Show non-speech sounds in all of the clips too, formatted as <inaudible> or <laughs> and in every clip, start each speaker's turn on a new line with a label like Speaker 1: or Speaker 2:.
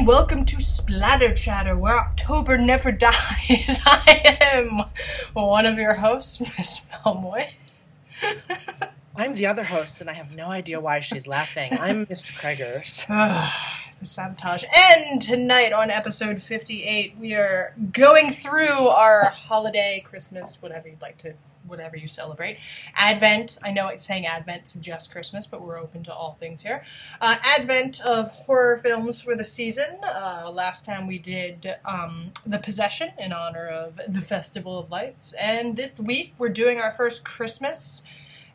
Speaker 1: and welcome to Splatter Chatter, where October never <laughs> dies. <laughs> I am one of your hosts, Miss Melmoy. <laughs>
Speaker 2: I'm the other host, and I have no idea why she's laughing. I'm Mr. Kreggers. <sighs>
Speaker 1: the sabotage. And tonight on episode 58, we are going through our holiday, Christmas, whatever you'd like to, whatever you celebrate. Advent. I know it's saying Advent suggests Christmas, but we're open to all things here. Uh, Advent of horror films for the season. Uh, last time we did um, The Possession in honor of the Festival of Lights. And this week we're doing our first Christmas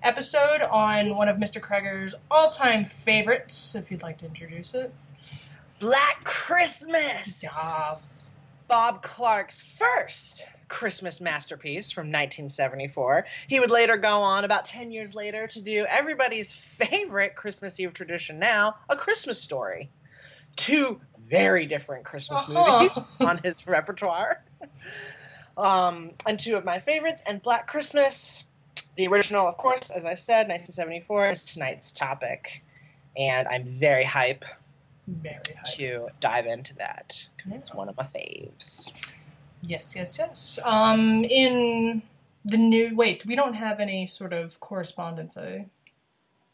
Speaker 1: episode on one of Mr. Kreger's all time favorites, if you'd like to introduce it.
Speaker 2: Black Christmas!
Speaker 1: Yes.
Speaker 2: Bob Clark's first Christmas masterpiece from 1974. He would later go on, about 10 years later, to do everybody's favorite Christmas Eve tradition now, A Christmas Story. Two very different Christmas
Speaker 1: Uh-huh.
Speaker 2: movies <laughs> on his repertoire. Um, and two of my favorites, and Black Christmas, the original, of course, as I said, 1974, is tonight's topic. And I'm very hype
Speaker 1: Very high.
Speaker 2: to dive into that. It's one of my faves.
Speaker 1: Yes, yes, yes. Um, in the new wait, we don't have any sort of correspondence. I,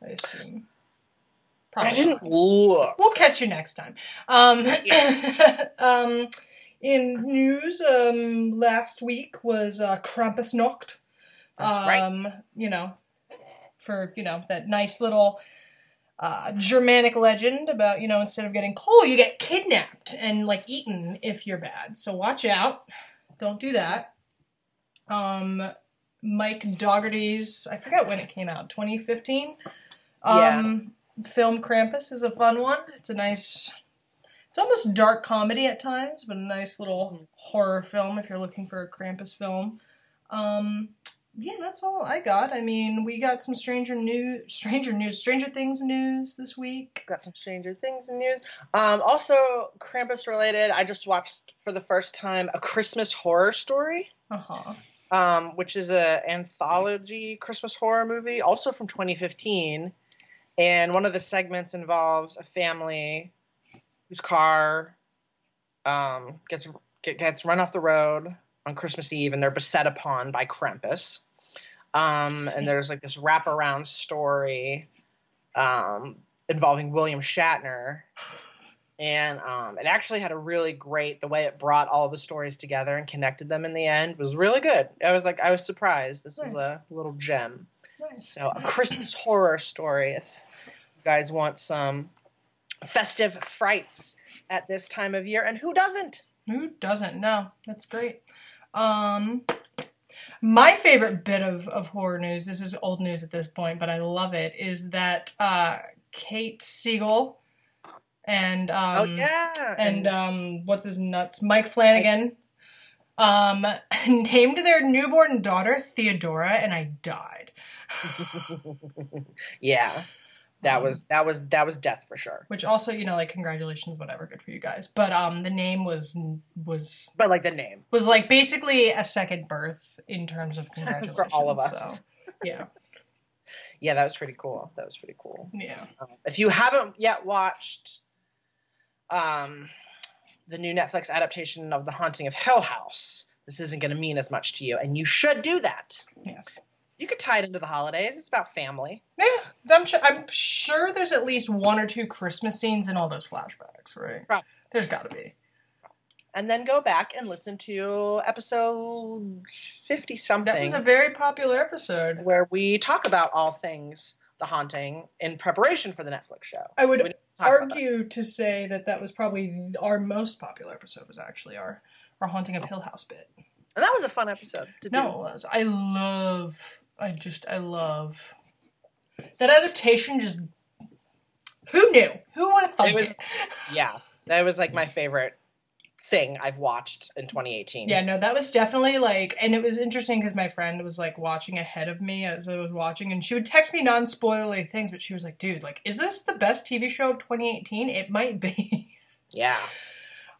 Speaker 1: I assume.
Speaker 2: I didn't
Speaker 1: not.
Speaker 2: look.
Speaker 1: We'll catch you next time. Um, <coughs> um, in news, um, last week was uh, Krampusnacht.
Speaker 2: That's
Speaker 1: um,
Speaker 2: right.
Speaker 1: You know, for you know that nice little uh, Germanic legend about you know instead of getting coal, you get kidnapped and like eaten if you're bad. So watch out, don't do that. Um, Mike Dougherty's I forget when it came out, 2015. Um, film Krampus is a fun one. It's a nice. It's almost dark comedy at times, but a nice little horror film if you're looking for a Krampus film. Um, yeah, that's all I got. I mean, we got some Stranger News, Stranger News, Stranger Things news this week.
Speaker 2: Got some Stranger Things news. Um, also, Krampus related, I just watched for the first time a Christmas horror story,
Speaker 1: Uh huh.
Speaker 2: um, which is a anthology Christmas horror movie, also from 2015. And one of the segments involves a family whose car um, gets gets run off the road on Christmas Eve, and they're beset upon by Krampus. Um, and there's like this wraparound story um, involving William Shatner. And um, it actually had a really great the way it brought all the stories together and connected them in the end was really good. I was like I was surprised. This is a little gem.
Speaker 1: Nice.
Speaker 2: So a Christmas horror story. If you guys want some festive frights at this time of year, and who doesn't?
Speaker 1: Who doesn't? No, that's great. Um, my favorite bit of, of horror news, this is old news at this point, but I love it, is that uh, Kate Siegel and um,
Speaker 2: oh yeah,
Speaker 1: and um, what's his nuts, Mike Flanagan, um, <laughs> named their newborn daughter Theodora, and I died. <laughs>
Speaker 2: yeah, that
Speaker 1: Um,
Speaker 2: was that was that was death for sure.
Speaker 1: Which also, you know, like congratulations, whatever, good for you guys. But um, the name was was
Speaker 2: But like the name.
Speaker 1: was like basically a second birth in terms of congratulations. <laughs>
Speaker 2: For all of us.
Speaker 1: So, yeah, <laughs>
Speaker 2: Yeah, that was pretty cool. That was pretty cool.
Speaker 1: yeah.
Speaker 2: Um, if you haven't yet watched um, the new Netflix adaptation of The Haunting of Hill House, this isn't going to mean as much to you, and you should do that.
Speaker 1: Yes.
Speaker 2: You could tie it into the holidays. It's about family.
Speaker 1: Yeah, I'm sure. I'm sure there's at least one or two Christmas scenes in all those flashbacks, right?
Speaker 2: Probably.
Speaker 1: There's got to be.
Speaker 2: And then go back and listen to episode 50 something,
Speaker 1: That was a very popular episode.
Speaker 2: where we talk about all things The Haunting in preparation for the Netflix show.
Speaker 1: I would
Speaker 2: We didn't talk about that.
Speaker 1: argue to say that that was probably our most popular episode. Was actually our our haunting of Hill House bit.
Speaker 2: And that was a fun episode to do.
Speaker 1: No, it was. I love. I just. I love that adaptation. Just who knew? Who would have thought
Speaker 2: It was-
Speaker 1: it? <laughs>
Speaker 2: Yeah, that was like my favorite thing I've watched in 2018.
Speaker 1: Yeah, no, that was definitely like, and it was interesting because my friend was like watching ahead of me as I was watching, and she would text me non spoilery things, but she was like, "Dude, like, is this the best TV show of 2018? It might be." <laughs>
Speaker 2: Yeah.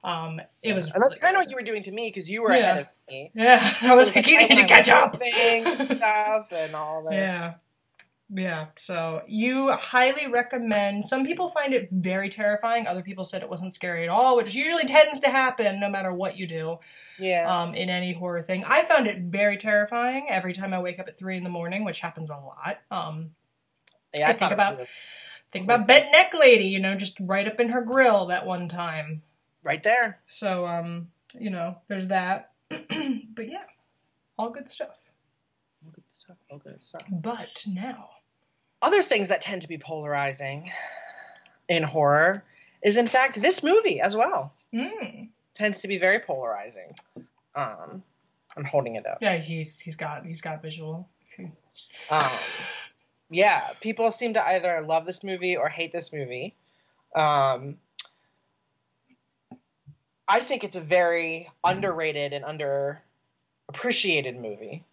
Speaker 1: Um, it was.
Speaker 2: And that's
Speaker 1: really
Speaker 2: kind of what you were doing to me because you were
Speaker 1: Yeah.
Speaker 2: ahead of me.
Speaker 1: Yeah, <laughs> I was like, "You need to catch up."
Speaker 2: Things and <laughs> stuff and all this.
Speaker 1: Yeah, Yeah, so you highly recommend. Some people find it very terrifying. Other people said it wasn't scary at all, which usually tends to happen no matter what you do
Speaker 2: Yeah.
Speaker 1: um, in any horror thing. I found it very terrifying every time I wake up at three in the morning, which happens a lot. Um,
Speaker 2: yeah.
Speaker 1: I think about- think about Bent Neck Lady, you know, just right up in her grill that one time.
Speaker 2: Right there.
Speaker 1: So, um, you know, there's that. <clears throat> but yeah, all good stuff.
Speaker 2: All good stuff. All good stuff.
Speaker 1: But now,
Speaker 2: Other things that tend to be polarizing in horror is, in fact, this movie as well.
Speaker 1: mm,
Speaker 2: Tends to be very polarizing. Um, I'm holding it up.
Speaker 1: yeah, he's he's got he's got visual.
Speaker 2: Um, yeah, people seem to either love this movie or hate this movie. Um, I think it's a very underrated and underappreciated movie.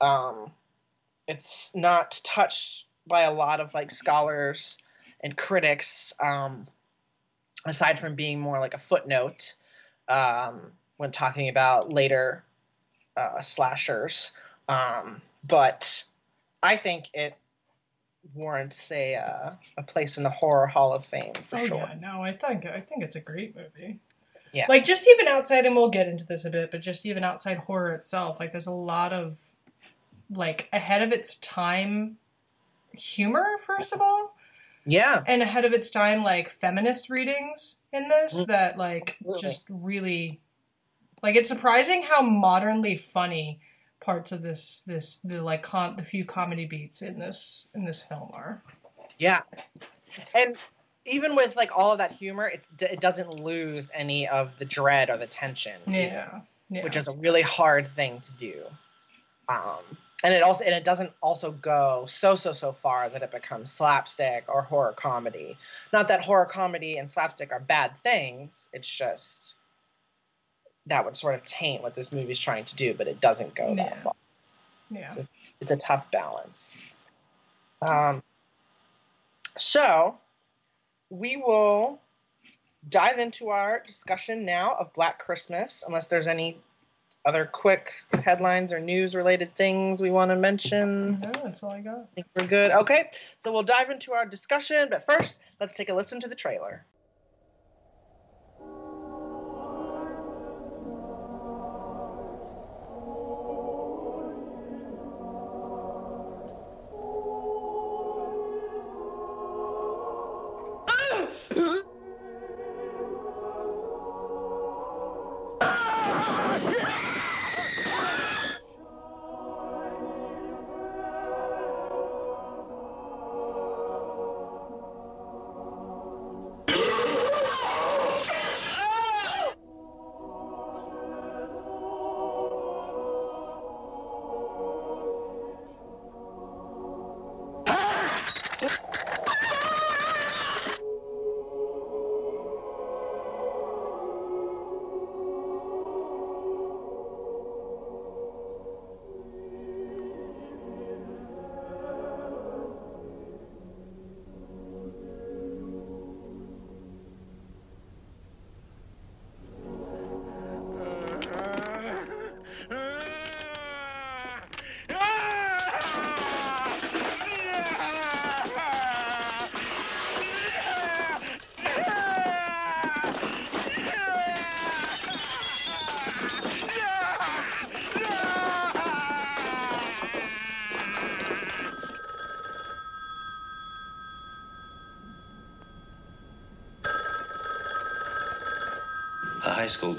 Speaker 2: Um, it's not touched by a lot of like scholars and critics, um, aside from being more like a footnote um, when talking about later uh, slashers. Um, but I think it warrants a uh, a place in the horror hall of fame for
Speaker 1: oh
Speaker 2: sure.
Speaker 1: yeah, no, I think I think it's a great movie.
Speaker 2: Yeah.
Speaker 1: Like just even outside, and we'll get into this a bit, but just even outside horror itself, like there's a lot of like ahead of its time humor, first of all,
Speaker 2: Yeah,
Speaker 1: and ahead of its time like feminist readings in this
Speaker 2: Mm.
Speaker 1: that like
Speaker 2: Absolutely.
Speaker 1: just really like it's surprising how modernly funny parts of this this the like com- the few comedy beats in this in this film are.
Speaker 2: yeah, and even with like all of that humor, it it doesn't lose any of the dread or the tension.
Speaker 1: Yeah. Yeah.
Speaker 2: which is a really hard thing to do. Um, and it also and it doesn't also go so so so far that it becomes slapstick or horror comedy. Not that horror comedy and slapstick are bad things. It's just that would sort of taint what this movie's trying to do, but it doesn't go that
Speaker 1: Yeah.
Speaker 2: far.
Speaker 1: yeah.
Speaker 2: It's a tough balance. Um, so we will dive into our discussion now of Black Christmas, unless there's any other quick headlines or news related things we want to mention.
Speaker 1: No, that's all I got.
Speaker 2: I think we're good. Okay, so we'll dive into our discussion, but first, let's take a listen to the trailer.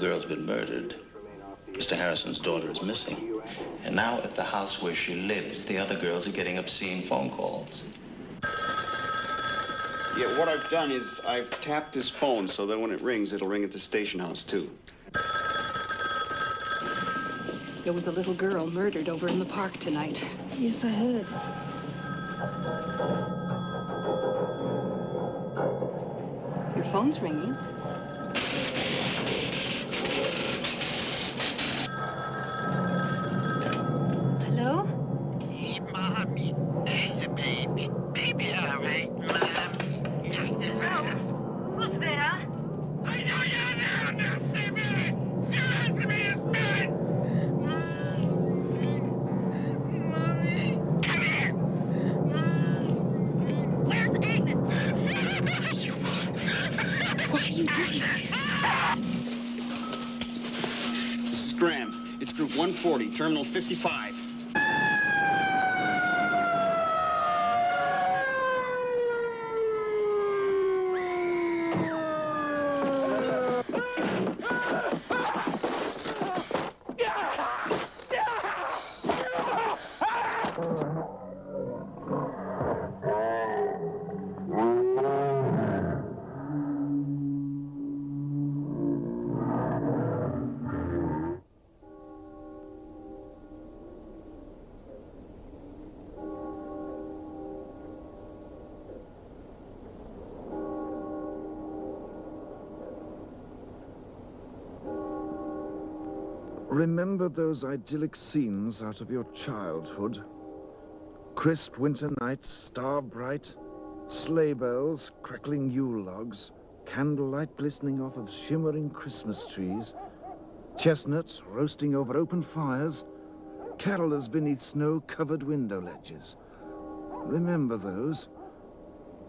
Speaker 3: Girl's been murdered. Mr. Harrison's daughter is missing. And now at the house where she lives, the other girls are getting obscene phone calls.
Speaker 4: Yeah, what I've done is I've tapped this phone so that when it rings, it'll ring at the station house, too.
Speaker 5: There was a little girl murdered over in the park tonight. Yes, I heard. Your phone's ringing.
Speaker 4: Terminal 55.
Speaker 6: Remember those idyllic scenes out of your childhood? Crisp winter nights, star bright, sleigh bells, crackling Yule logs, candlelight glistening off of shimmering Christmas trees, chestnuts roasting over open fires, carolers beneath snow-covered window ledges. Remember those.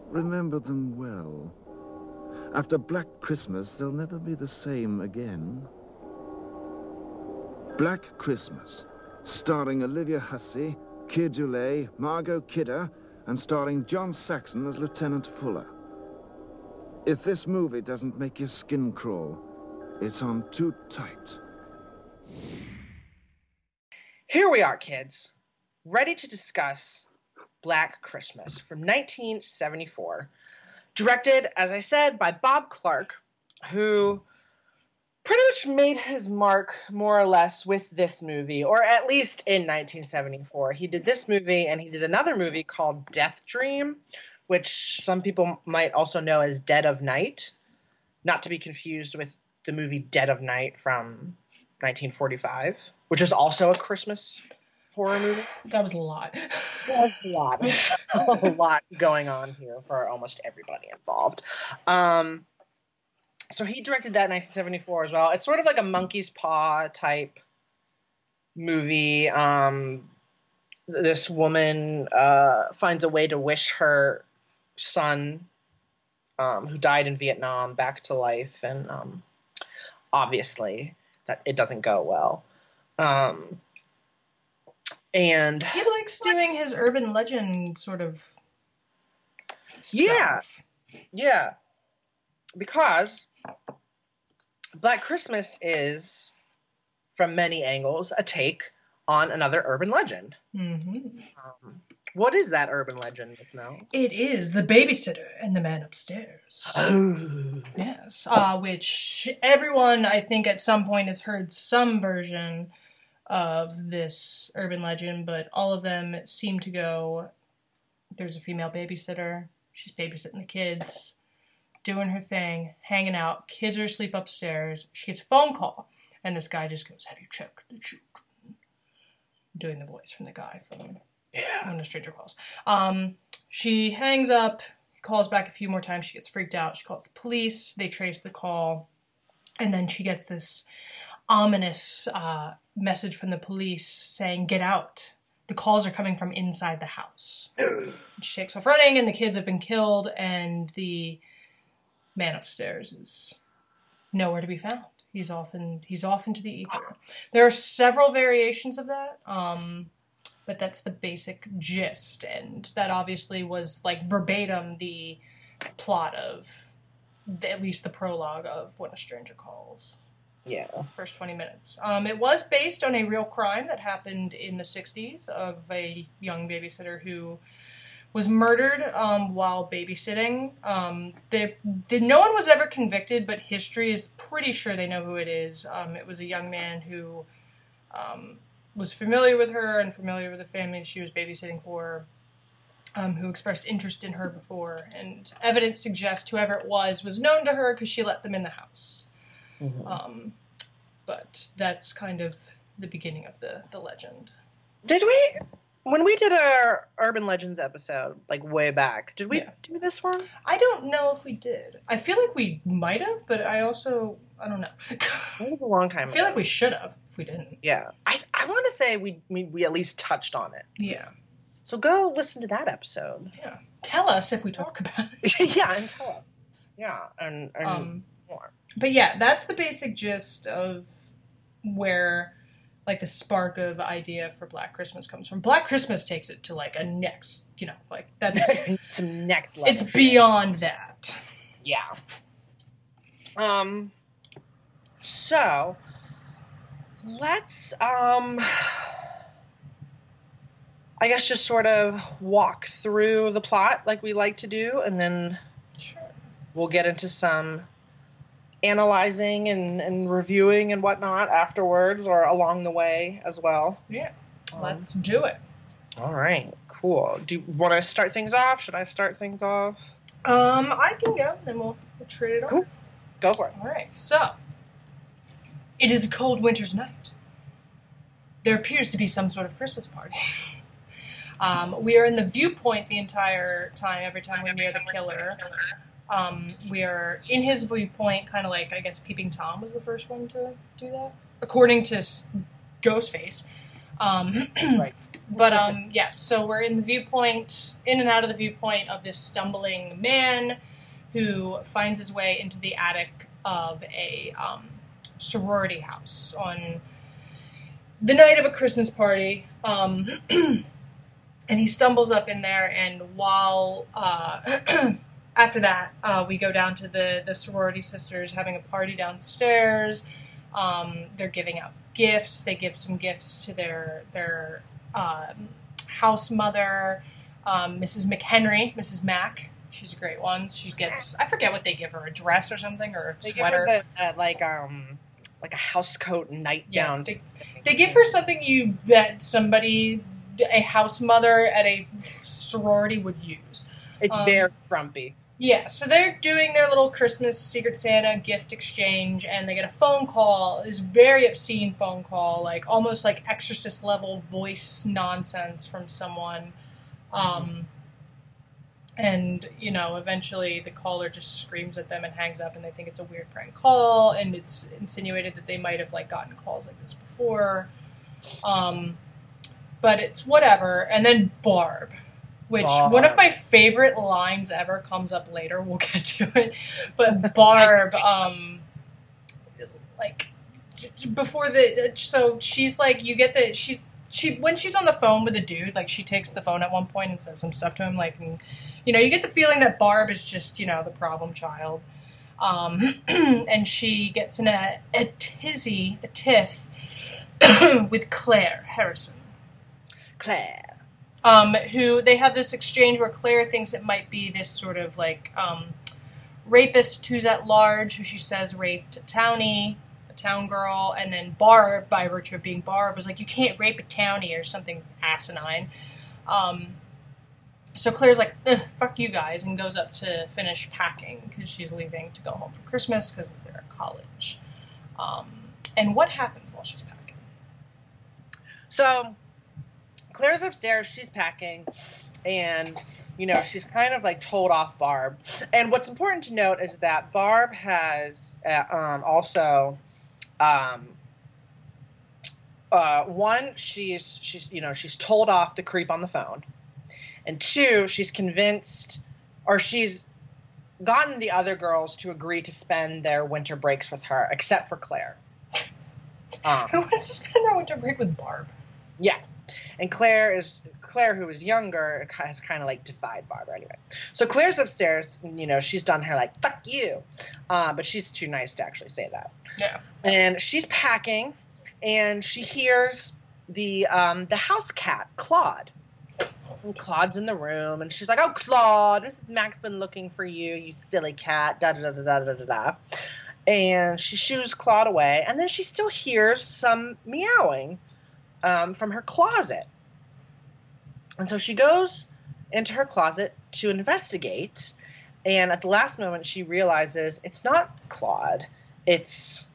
Speaker 6: Remember them well. After Black Christmas, they'll never be the same again. Black Christmas, starring Olivia Hussey, Keir Dullea, Margot Kidder, and starring John Saxon as Lieutenant Fuller. If this movie doesn't make your skin crawl, it's on too tight.
Speaker 2: Here we are, kids, ready to discuss Black Christmas from 1974, directed, as I said, by Bob Clark, who pretty much made his mark more or less with this movie, or at least in 1974. He did this movie and he did another movie called Death Dream, which some people might also know as Dead of Night, not to be confused with the movie Dead of Night from 1945, which is also a Christmas horror movie.
Speaker 1: That was a lot.
Speaker 2: There's a lot, <laughs> a lot going on here for almost everybody involved. Um, so he directed that in 1974 as well. It's sort of like a monkey's paw type movie. Um, this woman uh, finds a way to wish her son, um, who died in Vietnam, back to life, and um, obviously that it doesn't go well. Um, and
Speaker 1: He likes doing his urban legend sort of. Stuff.
Speaker 2: Yeah. Yeah. Because Black Christmas is, from many angles, a take on another urban legend.
Speaker 1: Mhm.
Speaker 2: Um, what is that urban legend, Miss Mel?
Speaker 1: It is the babysitter and the man upstairs. Yes, uh, which everyone I think at some point has heard some version of this urban legend, but all of them seem to go. There's a female babysitter. She's babysitting the kids, doing her thing, hanging out. Kids are asleep upstairs. She gets a phone call, and this guy just goes, "Have you checked the children?" Doing the voice from the guy from
Speaker 2: Yeah.
Speaker 1: when a stranger calls. Um, she hangs up, calls back a few more times. She gets freaked out. She calls the police. They trace the call, and then she gets this ominous uh, message from the police saying, "Get out." The calls are coming from inside the house. She takes off running, and the kids have been killed, and the man upstairs is nowhere to be found. He's off in, he's off into the ether. There are several variations of that. Um, but that's the basic gist and that obviously was like verbatim the plot of the, at least the prologue of when a stranger calls
Speaker 2: Yeah.
Speaker 1: first 20 minutes um, it was based on a real crime that happened in the 60s of a young babysitter who was murdered um, while babysitting um, the, the, no one was ever convicted but history is pretty sure they know who it is um, it was a young man who um, was familiar with her and familiar with the family she was babysitting for, um, who expressed interest in her before. And evidence suggests whoever it was was known to her because she let them in the house. Um, but that's kind of the beginning of the, the legend.
Speaker 2: Did we, when we did our urban legends episode, like way back, did we
Speaker 1: Yeah.
Speaker 2: do this one?
Speaker 1: I don't know if we did. I feel like we might have, but I also, I don't know. <laughs>
Speaker 2: It was a long time
Speaker 1: I feel
Speaker 2: ago.
Speaker 1: like we should have if we didn't.
Speaker 2: Yeah. I, I want to say we, we we at least touched on it.
Speaker 1: Yeah.
Speaker 2: So go listen to that episode.
Speaker 1: Yeah. Tell us if we talk about it. <laughs>
Speaker 2: yeah, and tell us. Yeah, and, and
Speaker 1: Um,
Speaker 2: more.
Speaker 1: but yeah, that's the basic gist of where like the spark of idea for Black Christmas comes from. Black Christmas takes it to like a next, you know, like that's <laughs>
Speaker 2: Some next level.
Speaker 1: it's beyond that.
Speaker 2: Yeah. Um. So, let's um. I guess just sort of walk through the plot like we like to do, and then
Speaker 1: Sure.
Speaker 2: we'll get into some analyzing and, and reviewing and whatnot afterwards or along the way as well.
Speaker 1: Yeah.
Speaker 2: Um,
Speaker 1: Let's do it.
Speaker 2: all right, cool. Do you want to start things off? Should I start things off?
Speaker 1: Um, I can go, and then we'll, we'll trade it off.
Speaker 2: Cool. Go for it.
Speaker 1: All right, so it is a cold winter's night. There appears to be some sort of Christmas party. um, we are in the viewpoint the entire time. Every time we're near the killer, um, we are in his viewpoint, kind of like I guess Peeping Tom was the first one to do that, according to S- Ghostface. Um, <clears throat>
Speaker 2: Right.
Speaker 1: but um, yes, so we're in the viewpoint, in and out of the viewpoint of this stumbling man who finds his way into the attic of a um, sorority house on the night of a Christmas party. Um, <clears throat> and he stumbles up in there, and while uh, <clears throat> after that, uh, we go down to the, the sorority sisters having a party downstairs. Um, they're giving out gifts. They give some gifts to their their um, house mother, um, Mrs. McHenry, Mrs. Mack. She's a great one. She gets I forget what they give her a dress or something or a
Speaker 2: They give
Speaker 1: sweater.
Speaker 2: her the, that like um like a house coat nightgown.
Speaker 1: Yeah, They give her something you that somebody a house mother at a sorority would use.
Speaker 2: It's
Speaker 1: um,
Speaker 2: very frumpy.
Speaker 1: Yeah, so they're doing their little Christmas Secret Santa gift exchange, and they get a phone call. This very obscene phone call, like almost like Exorcist level voice nonsense from someone. Um, and you know, eventually the caller just screams at them and hangs up, and they think it's a weird prank call, and it's insinuated that they might have like gotten calls like this before. Um, but it's whatever. And then Barb, which one of my favorite lines ever comes up later. We'll <laughs> get to it. But Barb, um, like before the so she's like you get the she's she when she's on the phone with a dude like she takes the phone at one point and says some stuff to him like and, you know you get the feeling that Barb is just you know the problem child um, <clears throat> and she gets in a, a tizzy a tiff <coughs> with Claire Harrison
Speaker 2: Claire.
Speaker 1: Um, who they have this exchange where Claire thinks it might be this sort of like um, rapist who's at large, who she says raped a townie, a town girl, and then Barb, by virtue of being Barb, was like, you can't rape a townie or something asinine. Um, so Claire's like, fuck you guys, and goes up to finish packing because she's leaving to go home for Christmas because they're at college. Um, and what happens while she's packing?
Speaker 2: So Claire's upstairs, she's packing, and you know, she's kind of like told off Barb. And what's important to note is that Barb has uh, um, also um, uh, one, she's she's you know, she's told off the creep on the phone. And two, she's convinced or she's gotten the other girls to agree to spend their winter breaks with her, except for Claire. Um,
Speaker 1: Who wants to spend their winter break with Barb?
Speaker 2: yeah. And Claire is Claire, who is younger, has kind of like defied Barbara anyway. So Claire's upstairs. You know, she's done her like "fuck you," uh, but she's too nice to actually say that.
Speaker 1: Yeah.
Speaker 2: And she's packing, and she hears the um, the house cat Claude. And Claude's in the room, and she's like, "Oh, Claude, Mrs. Mac's been looking for you, you silly cat." Da da da da da da da. And she shoos Claude away, and then she still hears some meowing um, from her closet. And so she goes into her closet to investigate. And at the last moment, she realizes it's not Claude, it's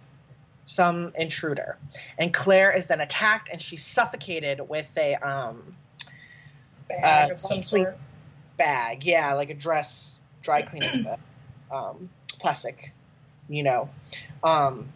Speaker 2: some intruder. And Claire is then attacked and she's suffocated with a um,
Speaker 1: Bag
Speaker 2: Uh,
Speaker 1: some sort.
Speaker 2: bag. Yeah, like a dress, dry cleaning <clears throat> bag, um, plastic, you know. Um,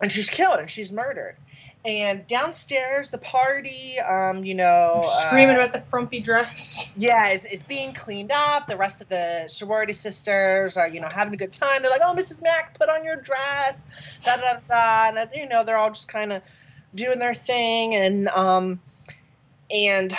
Speaker 2: and she's killed and she's murdered. And downstairs, the party, um, you know,
Speaker 1: Screaming
Speaker 2: uh,
Speaker 1: about the frumpy dress. <laughs>
Speaker 2: yeah, is, is being cleaned up. The rest of the sorority sisters are, you know, having a good time. They're like, "Oh, Mrs. Mack, put on your dress," da da da. And you know, they're all just kind of doing their thing, and um, and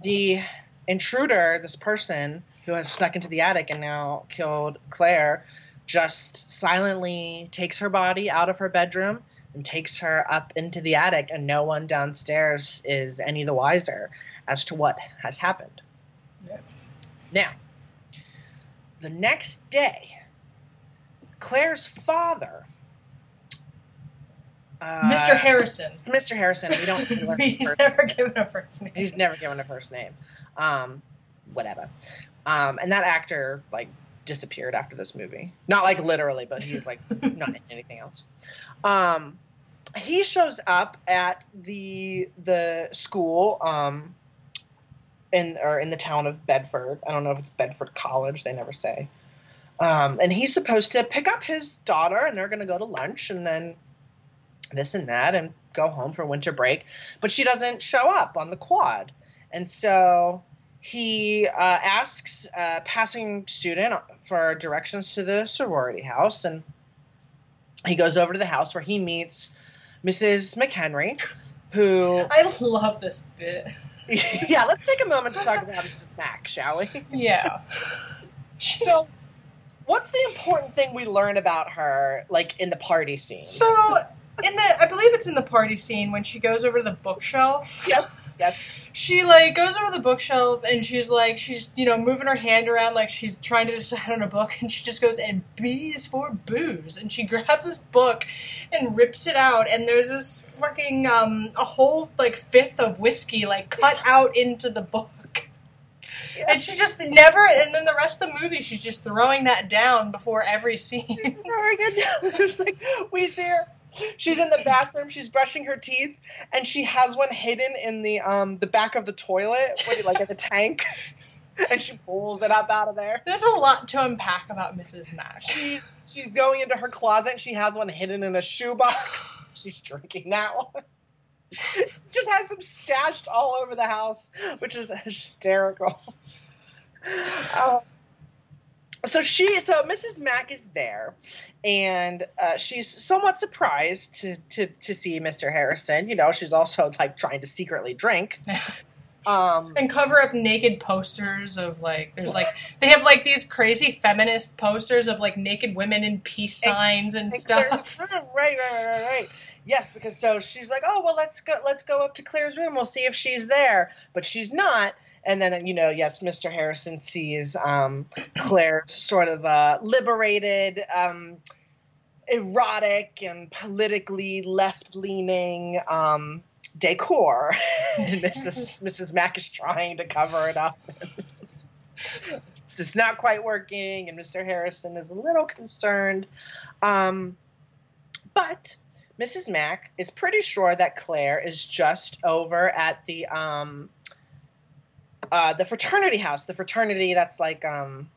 Speaker 2: the intruder, this person who has snuck into the attic and now killed Claire, just silently takes her body out of her bedroom and takes her up into the attic, and no one downstairs is any the wiser as to what has happened.
Speaker 1: Yeah.
Speaker 2: Now, the next day, Claire's father, uh,
Speaker 1: Mr. Harrison.
Speaker 2: Mr. Harrison, we don't <laughs>
Speaker 1: He's never given a first name.
Speaker 2: He's never given a first name. Um, whatever. Um, and that actor like disappeared after this movie. Not like literally, but he's like not in anything else. Um, he shows up at the the school um, in or in the town of Bedford. I don't know if it's Bedford College. They never say. Um, and he's supposed to pick up his daughter, and they're going to go to lunch, and then this and that, and go home for winter break. But she doesn't show up on the quad, and so he uh, asks a passing student for directions to the sorority house, and he goes over to the house where he meets Mrs. McHenry, who
Speaker 1: I love this bit. <laughs>
Speaker 2: yeah. Let's take a moment to talk about Mrs. Mac, shall we?
Speaker 1: Yeah. <laughs>
Speaker 2: So, what's the important thing we learn about her, like in the party scene?
Speaker 1: so in the I believe it's in the party scene when she goes over to the bookshelf.
Speaker 2: Yep. Yes.
Speaker 1: She like goes over the bookshelf and she's like she's you know moving her hand around like she's trying to decide on a book and she just goes and B is for booze and she <laughs> grabs this book and rips it out and there's this fucking um a whole like fifth of whiskey like cut out into the book. And she just never, and then the rest of the movie, she's just throwing that down before every scene.
Speaker 2: Very good. It's like we see her. She's in the bathroom. She's brushing her teeth, and she has one hidden in the um the back of the toilet, what, like at the tank, <laughs> and she pulls it up out of there.
Speaker 1: There's a lot to unpack about Mrs. Mash.
Speaker 2: She she's going into her closet. and She has one hidden in a shoebox. <sighs> She's drinking one. <laughs> Just has them stashed all over the house, which is hysterical. <sighs> Um, so she, so Mrs. Mack is there, and uh, she's somewhat surprised to, to to see Mr. Harrison. You know, she's also like trying to secretly drink. <laughs> Um,
Speaker 1: and cover up naked posters of like there's like they have like these crazy feminist posters of like naked women in peace signs and
Speaker 2: And
Speaker 1: stuff. <laughs>
Speaker 2: Right, right, right, right, right. Yes, because so she's like, oh well, let's go, let's go up to Claire's room. We'll see if she's there, but she's not. And then you know, yes, Mr. Harrison sees um, Claire's sort of uh, liberated, um, erotic, and politically left-leaning um, decor, <laughs> and Mrs. <laughs> Mrs. Mack is trying to cover it up. it's just not quite working, and Mr. Harrison is a little concerned. Um, but Mrs. Mack is pretty sure that Claire is just over at the um, uh, the fraternity house, the fraternity that's like um,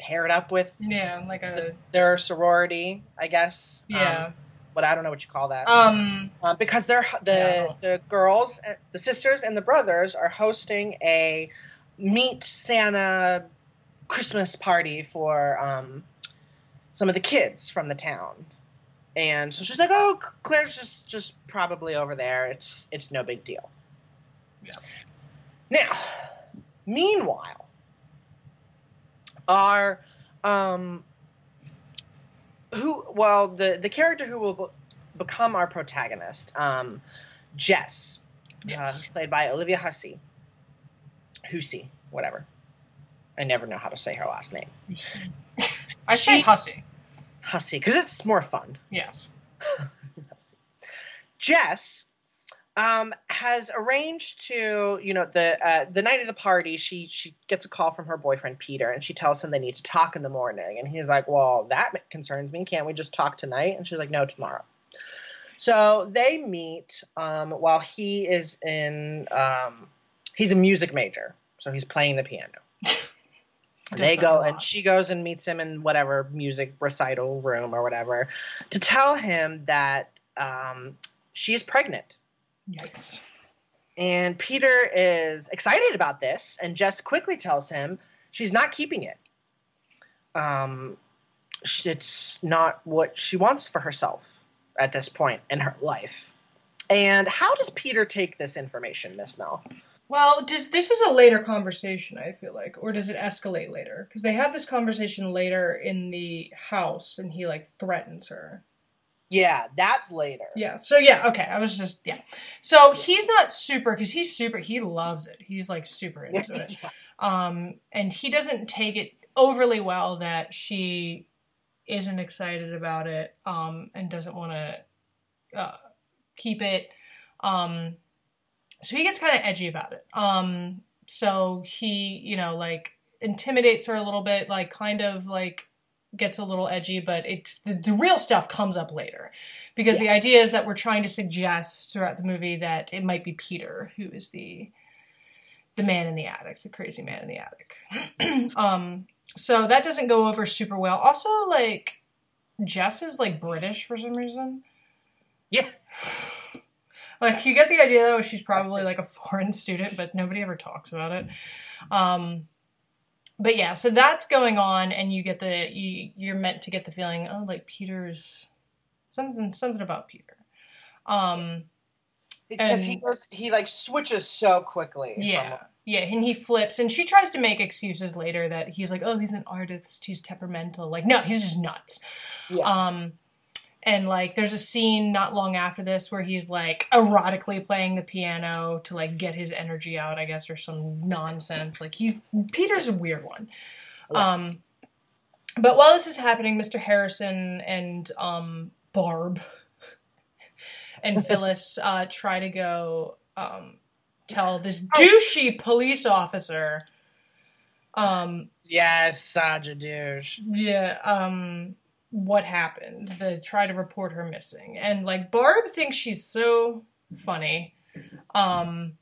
Speaker 2: paired up with
Speaker 1: Yeah, like a
Speaker 2: this, their sorority, I guess.
Speaker 1: yeah.
Speaker 2: Um, but I don't know what you call that.
Speaker 1: Um,
Speaker 2: Um, because they're the
Speaker 1: Yeah.
Speaker 2: the girls, uh, the sisters, and the brothers are hosting a meet Santa Christmas party for um, some of the kids from the town, and so she's like, "Oh, Claire's just just probably over there. It's it's no big deal."
Speaker 1: Yeah.
Speaker 2: Now, meanwhile, our um, who well the the character who will be- become our protagonist um jess
Speaker 1: Yes.
Speaker 2: uh, played by olivia hussey hussey whatever i never know how to say her last name
Speaker 1: I say Hussey.
Speaker 2: hussey because it's more fun
Speaker 1: Yes. <laughs>
Speaker 2: Jess um, has arranged to, you know, the uh, the night of the party. She she gets a call from her boyfriend Peter, and she tells him they need to talk in the morning. And he's like, "Well, that concerns me. Can't we just talk tonight?" And she's like, "No, tomorrow." So they meet um, while he is in. Um, he's a music major, so he's playing the piano. <laughs> They go and she goes and meets him in whatever music recital room or whatever to tell him that um, she is pregnant.
Speaker 1: Yikes.
Speaker 2: And Peter is excited about this, and Jess quickly tells him she's not keeping it. Um, it's not what she wants for herself at this point in her life. And how does Peter take this information, Miss Mel?
Speaker 1: Well, does this is a later conversation? I feel like, or does it escalate later? Because they have this conversation later in the house, and he like threatens her.
Speaker 2: Yeah, that's later.
Speaker 1: Yeah. So yeah, okay. I was just yeah. So he's not super because he's super. He loves it. He's like super into it. Um, and he doesn't take it overly well that she isn't excited about it. Um, and doesn't want to uh, keep it. Um, so he gets kind of edgy about it. Um, so he, you know, like intimidates her a little bit, like kind of like gets a little edgy, but it's the, the real stuff comes up later because the idea is that we're trying to suggest throughout the movie that it might be Peter who is the the man in the attic, the crazy man in the attic. <clears throat> um, so that doesn't go over super well. Also, like Jess is like British for some reason.
Speaker 2: Yeah. <sighs>
Speaker 1: Like you get the idea though she's probably like a foreign student, but nobody ever talks about it. Um, but yeah, so that's going on, and you get the you you're meant to get the feeling oh like Peter's something something about Peter. Um,
Speaker 2: Because he goes, he like switches so quickly. from-
Speaker 1: yeah. Yeah, and he flips, and she tries to make excuses later that he's like, oh, he's an artist, he's temperamental. Like, no, he's just nuts.
Speaker 2: Yeah.
Speaker 1: Um, and like, there's a scene not long after this where he's like erotically playing the piano to like get his energy out, I guess, or some nonsense. Like, he's Peter's a weird one. Um, but while this is happening, Mr. Harrison and um, Barb <laughs> and Phyllis uh, try to go um, tell this douchey police officer. Um,
Speaker 2: Yes, such a douche.
Speaker 1: yeah, um, what happened? They try to report her missing, and like Barb thinks she's so funny. Um,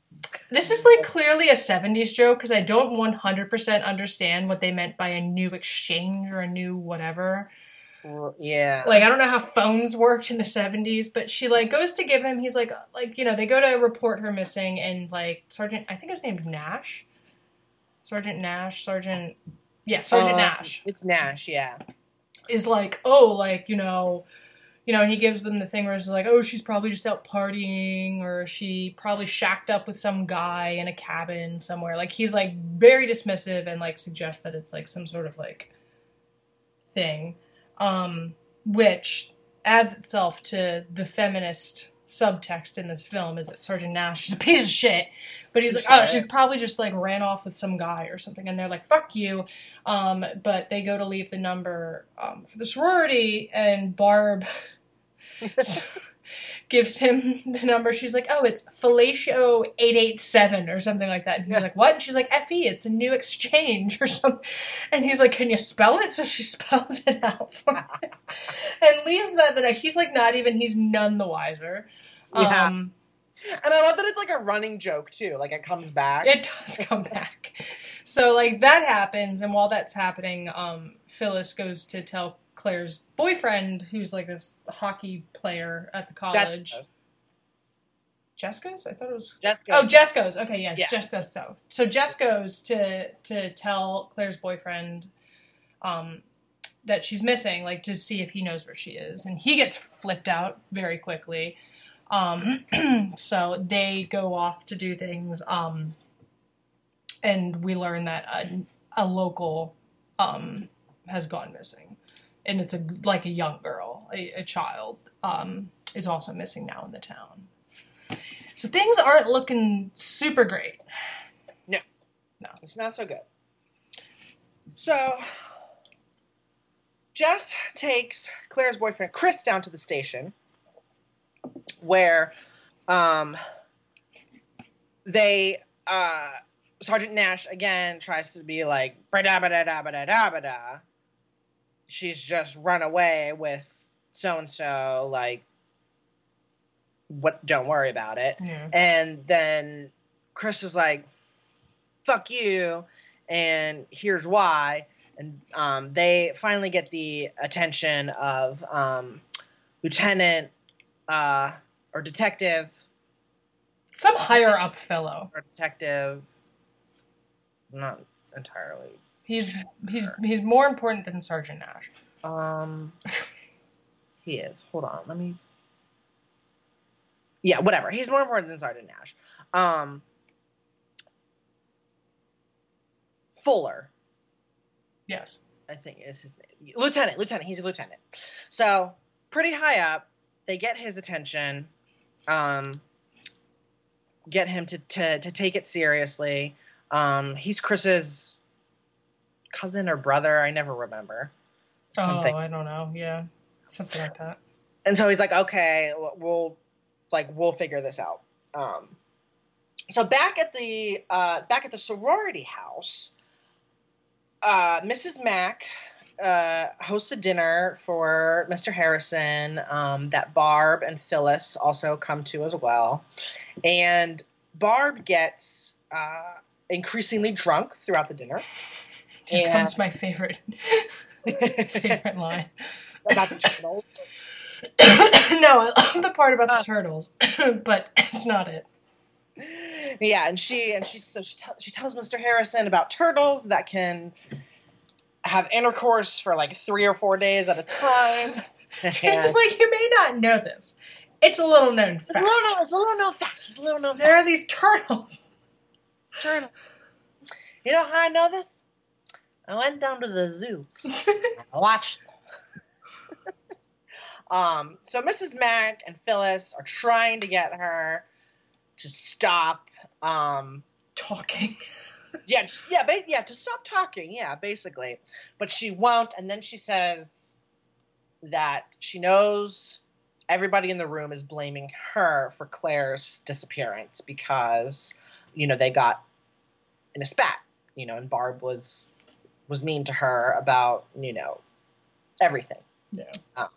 Speaker 1: this is like clearly a '70s joke because I don't 100% understand what they meant by a new exchange or a new whatever.
Speaker 2: Yeah.
Speaker 1: Like I don't know how phones worked in the 70s, but she like goes to give him. He's like like you know they go to report her missing, and like Sergeant I think his name's Nash. Sergeant Nash, Sergeant yeah, Sergeant
Speaker 2: Uh,
Speaker 1: Nash
Speaker 2: It's Nash, yeah.
Speaker 1: Is like, oh, like, you know, you know, and he gives them the thing where it's like, oh, she's probably just out partying, or she probably shacked up with some guy in a cabin somewhere. Like he's like very dismissive and like suggests that it's like some sort of like thing. Um, which adds itself to the feminist subtext in this film is that Sergeant Nash is a piece of shit. But he's like, oh, she probably just like ran off with some guy or something, and they're like, fuck you. Um, but they go to leave the number um, for the sorority, and Barb <laughs> <laughs> gives him the number. She's like, "Oh, it's Fellatio eight eight seven or something like that." And he's like, "What?" And she's like, "Fe, it's a new exchange or something." And he's like, "Can you spell it?" So she <laughs> spells it out for him and leaves that. The he's like, not even. He's none the wiser.
Speaker 2: Yeah.
Speaker 1: Um,
Speaker 2: And I love that it's like a running joke too. Like it comes back.
Speaker 1: it does come back. So like that happens, and while that's happening, um, Phyllis goes to tell Claire's boyfriend, who's like this hockey player at the college.
Speaker 2: Jess-
Speaker 1: Jessica's? I thought it was.
Speaker 2: Jess
Speaker 1: Oh,
Speaker 2: goes-
Speaker 1: Okay, yes,
Speaker 2: Yeah.
Speaker 1: Jess does so. So Jess goes to to tell Claire's boyfriend um, that she's missing, like to see if he knows where she is, and he gets flipped out very quickly. Um, <clears throat> so they go off to do things, um, and we learn that a, a local um, has gone missing, and it's a like a young girl, a, a child, um, is also missing now in the town. So things aren't looking super great.
Speaker 2: No, no, it's not so good. So Jess takes Claire's boyfriend Chris down to the station where um they uh Sergeant Nash again tries to be like da ba da da ba da da ba da. She's just run away with so and so like what don't worry about it.
Speaker 1: Yeah.
Speaker 2: And then Chris is like, fuck you, and here's why. And um, they finally get the attention of um, Lieutenant uh, or Detective
Speaker 1: Some higher up fellow.
Speaker 2: or Detective. Not entirely.
Speaker 1: He's he's he's more important than Sergeant Nash.
Speaker 2: Um, <laughs> he is. Hold on. Let me. yeah, whatever. He's more important than Sergeant Nash. Um, Fuller,
Speaker 1: Yes.
Speaker 2: I think is his name. Lieutenant, lieutenant. He's a lieutenant. So pretty high up. They get his attention. Um, get him to to to take it seriously. Um, he's Chris's cousin or brother. I never remember. Something.
Speaker 1: Oh, I don't know. Yeah, something like that.
Speaker 2: and so he's like, okay, we'll like we'll figure this out. Um, so back at the uh, back at the sorority house, uh, Mrs. Mack uh, hosts a dinner for Mr. Harrison um, that Barb and Phyllis also come to as well, and Barb gets uh, increasingly drunk throughout the dinner. <laughs>
Speaker 1: Here
Speaker 2: And-
Speaker 1: comes my favorite <laughs> favorite line.
Speaker 2: about the turtles. <coughs>
Speaker 1: no, I love the part about
Speaker 2: Uh.
Speaker 1: the turtles, <coughs> but it's not it.
Speaker 2: yeah, and she and she so she, tell, she tells Mr. Harrison about turtles that can have intercourse for like three or four days at a time. <laughs> <laughs>
Speaker 1: James, like, you may not know this. It's a little known
Speaker 2: it's a
Speaker 1: fact.
Speaker 2: little no, it's a little known fact. It's a little known
Speaker 1: There are these turtles.
Speaker 2: fact. <laughs> Turtle. You know how I know this? I went down to the zoo. I watched. um. So Mrs. Mack and Phyllis are trying to get her to stop. Um.
Speaker 1: Talking.
Speaker 2: Yeah, just, yeah, ba- yeah, to stop talking, yeah, basically. But she won't, and then she says that she knows everybody in the room is blaming her for Claire's disappearance because, you know, they got in a spat, you know, and Barb was was mean to her about, you know, everything.
Speaker 1: Yeah.
Speaker 2: Um,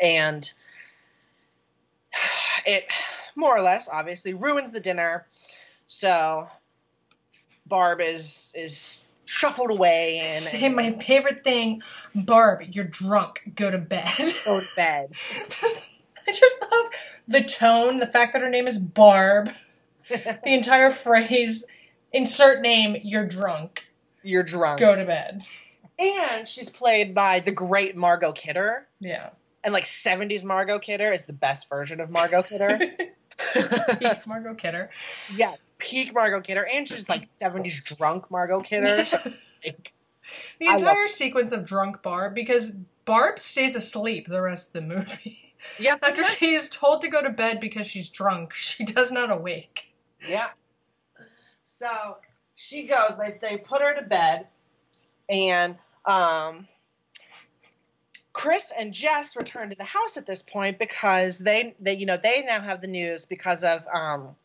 Speaker 2: and it more or less obviously ruins the dinner. So Barb is is shuffled away and,
Speaker 1: Say my favorite thing, Barb, you're drunk. Go to bed. <laughs>
Speaker 2: go to bed. <laughs>
Speaker 1: I just love the tone, the fact that her name is Barb, <laughs> the entire phrase, insert name, you're drunk.
Speaker 2: You're drunk.
Speaker 1: Go to bed.
Speaker 2: And she's played by the great Margot Kidder.
Speaker 1: Yeah.
Speaker 2: And like 70s Margot Kidder is the best version of Margot Kidder.
Speaker 1: Margot Kidder.
Speaker 2: yeah, peak Margot Kidder. And she's like 70s drunk Margot Kidder. <laughs> So, like,
Speaker 1: The entire sequence of drunk Barb, because Barb stays asleep the rest of the movie.
Speaker 2: yeah, <laughs>
Speaker 1: After she is told to go to bed because she's drunk, she does not awake.
Speaker 2: Yeah. So she goes. They they put her to bed, and um, Chris and Jess return to the house at this point because they they you know they now have the news because of um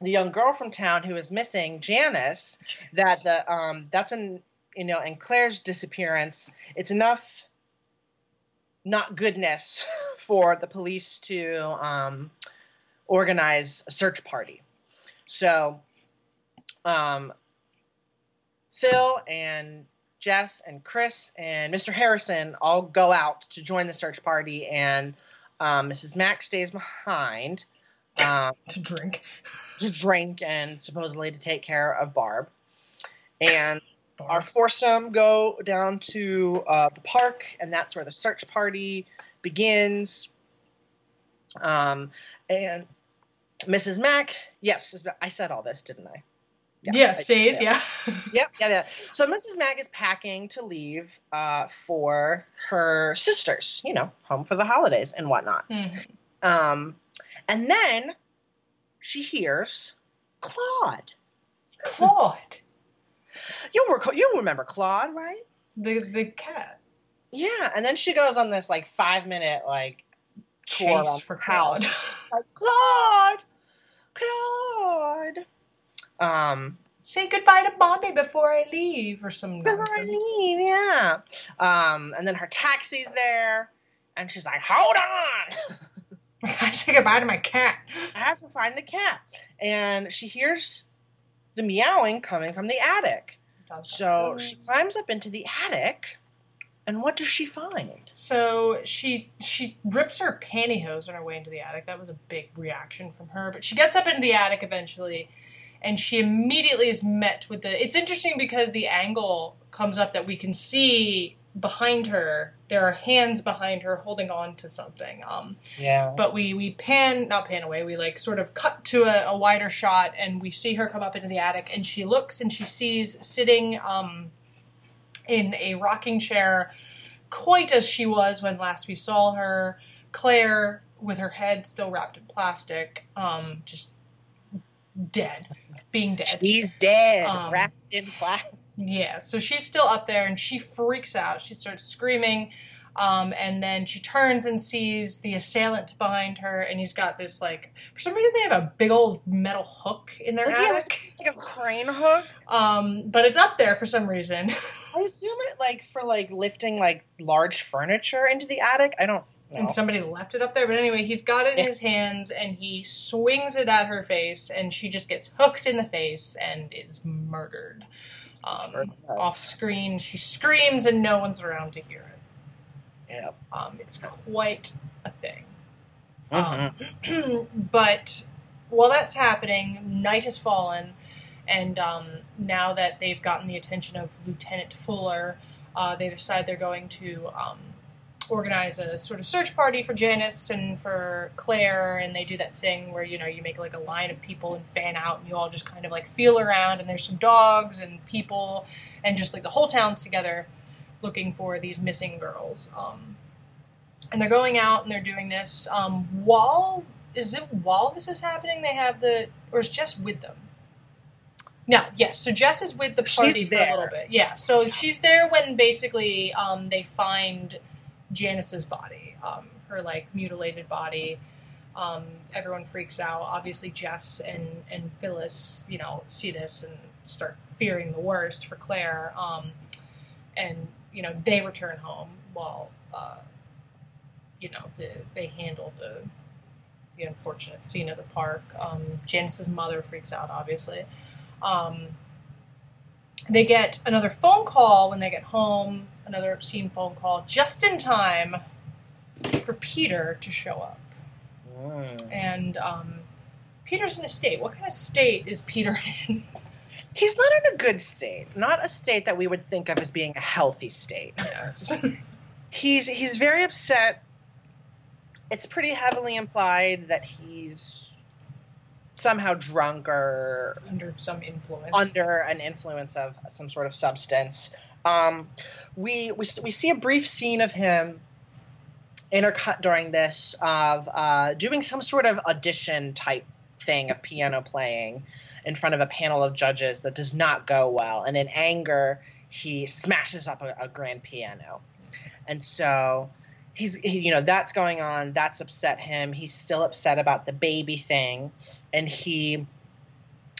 Speaker 2: the young girl from town who is missing, Janice. That the um that's an you know and Claire's disappearance. It's enough not goodness <laughs> for the police to um organize a search party. So, um, Phil and Jess and Chris and Mr. Harrison all go out to join the search party, and um, Mrs. Mack stays behind um, <laughs>
Speaker 1: To drink.
Speaker 2: to drink and supposedly to take care of Barb. And
Speaker 1: Barb.
Speaker 2: our foursome go down to uh, the park, and that's where the search party begins. Um, and Mrs. Mack, yes, I said all this, didn't I?
Speaker 1: yeah,
Speaker 2: I-
Speaker 1: stays, yeah. <laughs>
Speaker 2: Yep, yeah, yeah. So Mrs. Mack is packing to leave uh, for her sisters, you know, home for the holidays and whatnot.
Speaker 1: Mhm.
Speaker 2: Um, and then she hears Claude.
Speaker 1: Claude.
Speaker 2: You'll recall, you'll remember Claude, right?
Speaker 1: The the cat.
Speaker 2: Yeah, and then she goes on this like five minute like
Speaker 1: Chase for. Claude. <laughs>
Speaker 2: like Claude, Claude. Um,
Speaker 1: Say goodbye to mommy before I leave, or some
Speaker 2: before I leave, yeah. Um, and then her taxi's there, and she's like, "Hold on, <laughs> <laughs>
Speaker 1: I say goodbye to my cat.
Speaker 2: I have to find the cat." And she hears the meowing coming from the attic. So she climbs up into the attic, and what does she find?
Speaker 1: So she she rips her pantyhose on her way into the attic. That was a big reaction from her. But she gets up into the attic eventually, and she immediately is met with the. It's interesting because the angle comes up that we can see behind her. There are hands behind her holding on to something. Um,
Speaker 2: Yeah.
Speaker 1: but we we pan not pan away. We like sort of cut to a, a wider shot, and we see her come up into the attic, and she looks and she sees sitting um, in a rocking chair, quite as she was when last we saw her. Claire with her head still wrapped in plastic, um, just dead, being dead.
Speaker 2: She's dead,
Speaker 1: Um,
Speaker 2: wrapped in plastic.
Speaker 1: Yeah, so she's still up there and she freaks out. She starts screaming. Um, and then she turns and sees the assailant behind her, and he's got this like for some reason they have a big old metal hook in their
Speaker 2: Like, yeah,
Speaker 1: attic.
Speaker 2: Like a crane hook.
Speaker 1: Um, but it's up there for some reason. <laughs>
Speaker 2: I assume it like for like lifting like large furniture into the attic. I don't know.
Speaker 1: and somebody left it up there. But anyway, he's got it in
Speaker 2: Yeah.
Speaker 1: his hands and he swings it at her face, and she just gets hooked in the face and is murdered. Um, off screen, she screams, and no one's around to hear it.
Speaker 2: Yeah.
Speaker 1: Um, it's quite a thing.
Speaker 2: Mhm.
Speaker 1: Um, <clears throat> but while that's happening, night has fallen, and um, now that they've gotten the attention of Lieutenant Fuller, uh, they decide they're going to um, organize a sort of search party for Janice and for Claire, and they do that thing where you know you make like a line of people and fan out, and you all just kind of like feel around, and there's some dogs and people, and just like the whole town's together looking for these missing girls. Um, and they're going out and they're doing this um, while is it while this is happening they have the or is Jess with them? No, yes. So Jess is with the party for a little bit. Yeah. So she's there when basically um, they find Janice's body, um, her like mutilated body. Um, everyone freaks out. Obviously, Jess and and Phyllis, you know, see this and start fearing the worst for Claire. Um, and you know they return home while uh, you know the, they handle the the unfortunate scene at the park. Um, Janice's mother freaks out, obviously. Um, they get another phone call when they get home, another obscene phone call, just in time for Peter to show up.
Speaker 2: Mm.
Speaker 1: And um, Peter's in a state. What kind of state is Peter <laughs> in?
Speaker 2: He's not in a good state. Not a state that we would think of as being a healthy state.
Speaker 1: Yes. <laughs> <laughs>
Speaker 2: He's he's very upset. It's pretty heavily implied that he's somehow drunk or
Speaker 1: Under some influence.
Speaker 2: under an influence of some sort of substance. Um, we, we we see a brief scene of him intercut during this of uh, doing some sort of audition type thing of piano playing in front of a panel of judges that does not go well, and in anger he smashes up a, a grand piano, and so. He's, he, you know, that's going on. That's upset him. He's still upset about the baby thing, and he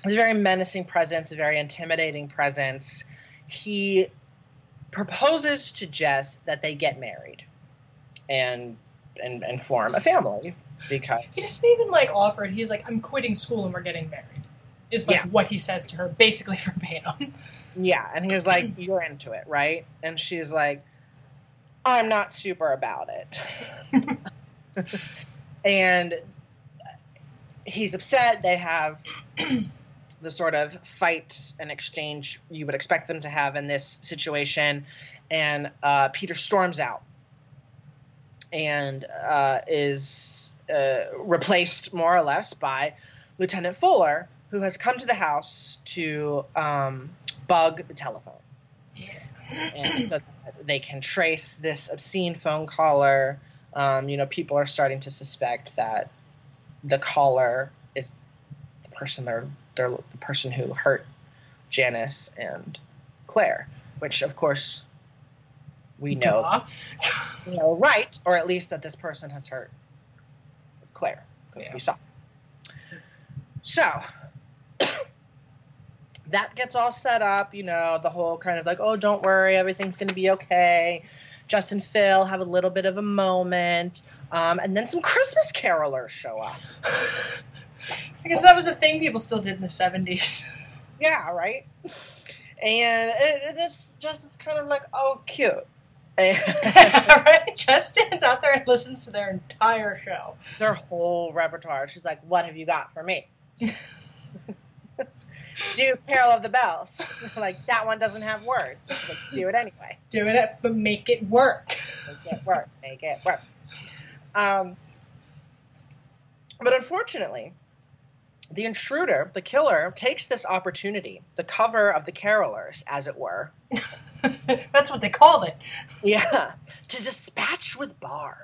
Speaker 2: He's a very menacing presence, a very intimidating presence. He proposes to Jess that they get married and and, and form a family because
Speaker 1: He doesn't even like offer it. He's like, I'm quitting school and we're getting married. Is like
Speaker 2: Yeah.
Speaker 1: what he says to her, basically <laughs> verbatim.
Speaker 2: yeah, and he's like, "You're into it, right?" And she's like, "I'm not super about it." <laughs> <laughs> and he's upset. They have the sort of fight and exchange you would expect them to have in this situation. And uh, Peter storms out and uh, is uh, replaced more or less by Lieutenant Fuller, who has come to the house to um, bug the telephone. And so they can trace this obscene phone caller. Um, you know, people are starting to suspect that the caller is the person they're they're the person who hurt Janice and Claire, which of course we know, you know right, or at least that this person has hurt Claire because
Speaker 1: Yeah.
Speaker 2: we saw. So <coughs> that gets all set up, you know, the whole kind of like, oh, don't worry, everything's going to be okay. Justin Phil have a little bit of a moment, um, and then some Christmas carolers show up. <laughs>
Speaker 1: I guess that was a thing people still did in the 70s. <laughs>
Speaker 2: Yeah, right. And it, it is just it's kind of like, oh, cute. <laughs>
Speaker 1: Right? Just stands out there and listens to their entire show.
Speaker 2: their whole repertoire. She's like, "What have you got for me?" <laughs> do Carol of the Bells. like that one doesn't have words. Like, do it anyway.
Speaker 1: Do it, but make it work.
Speaker 2: Make it work. Make it work. Um, but unfortunately, the intruder, the killer, takes this opportunity, the cover of the carolers, as it were, <laughs>
Speaker 1: That's what they called it.
Speaker 2: yeah, to dispatch with Barb.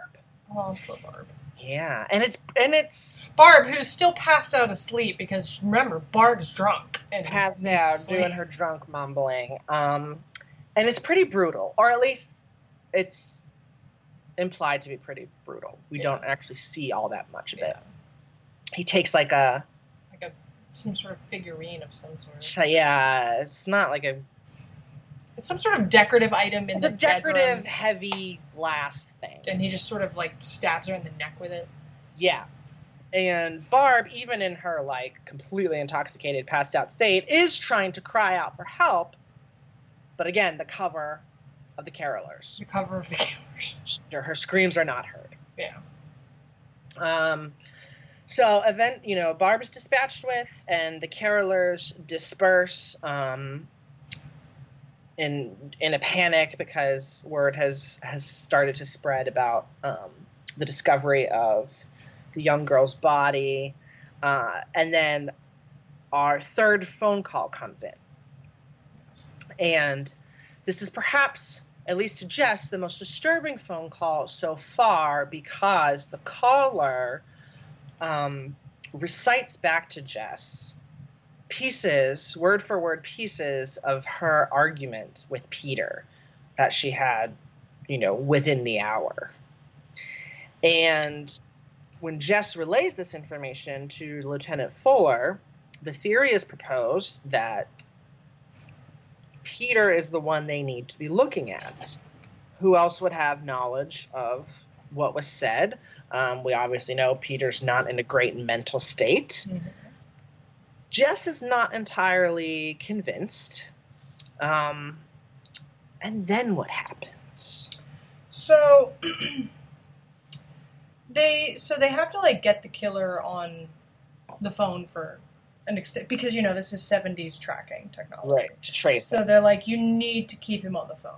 Speaker 1: Oh, poor Barb.
Speaker 2: Yeah, and it's and it's
Speaker 1: Barb, who's still passed out asleep because remember, Barb's drunk and
Speaker 2: passed out doing her drunk mumbling. Um, and it's pretty brutal, or at least it's implied to be pretty brutal. We
Speaker 1: Yeah.
Speaker 2: don't actually see all that much of it. He takes like a
Speaker 1: some sort of figurine of some sort.
Speaker 2: yeah, it's not like a
Speaker 1: It's some sort of decorative item in
Speaker 2: it's a
Speaker 1: the
Speaker 2: decorative
Speaker 1: bedroom,
Speaker 2: heavy glass thing.
Speaker 1: and he just sort of like stabs her in the neck with it.
Speaker 2: Yeah. And Barb, even in her like completely intoxicated, passed out state, is trying to cry out for help. But again, the cover of the carolers.
Speaker 1: The cover of the killers.
Speaker 2: Her screams are not heard.
Speaker 1: Yeah.
Speaker 2: Um, so event, you know, Barb is dispatched with, and the carolers disperse um, in in a panic because word has has started to spread about um, the discovery of the young girl's body, uh, and then our third phone call comes in, and this is perhaps at least Jess, the most disturbing phone call so far because the caller um, recites back to Jess pieces, word for word pieces of her argument with Peter that she had, you know, within the hour. And when Jess relays this information to Lieutenant Fuller, the theory is proposed that Peter is the one they need to be looking at. Who else would have knowledge of what was said? Um, we obviously know Peter's not in a great mental state.
Speaker 1: Mhm.
Speaker 2: Jess is not entirely convinced. Um, and then what happens?
Speaker 1: So <clears throat> they so they have to like get the killer on the phone for an extent because you know this is 70s tracking technology.
Speaker 2: Right, to trace
Speaker 1: So
Speaker 2: it.
Speaker 1: they're like you need to keep him on the phone.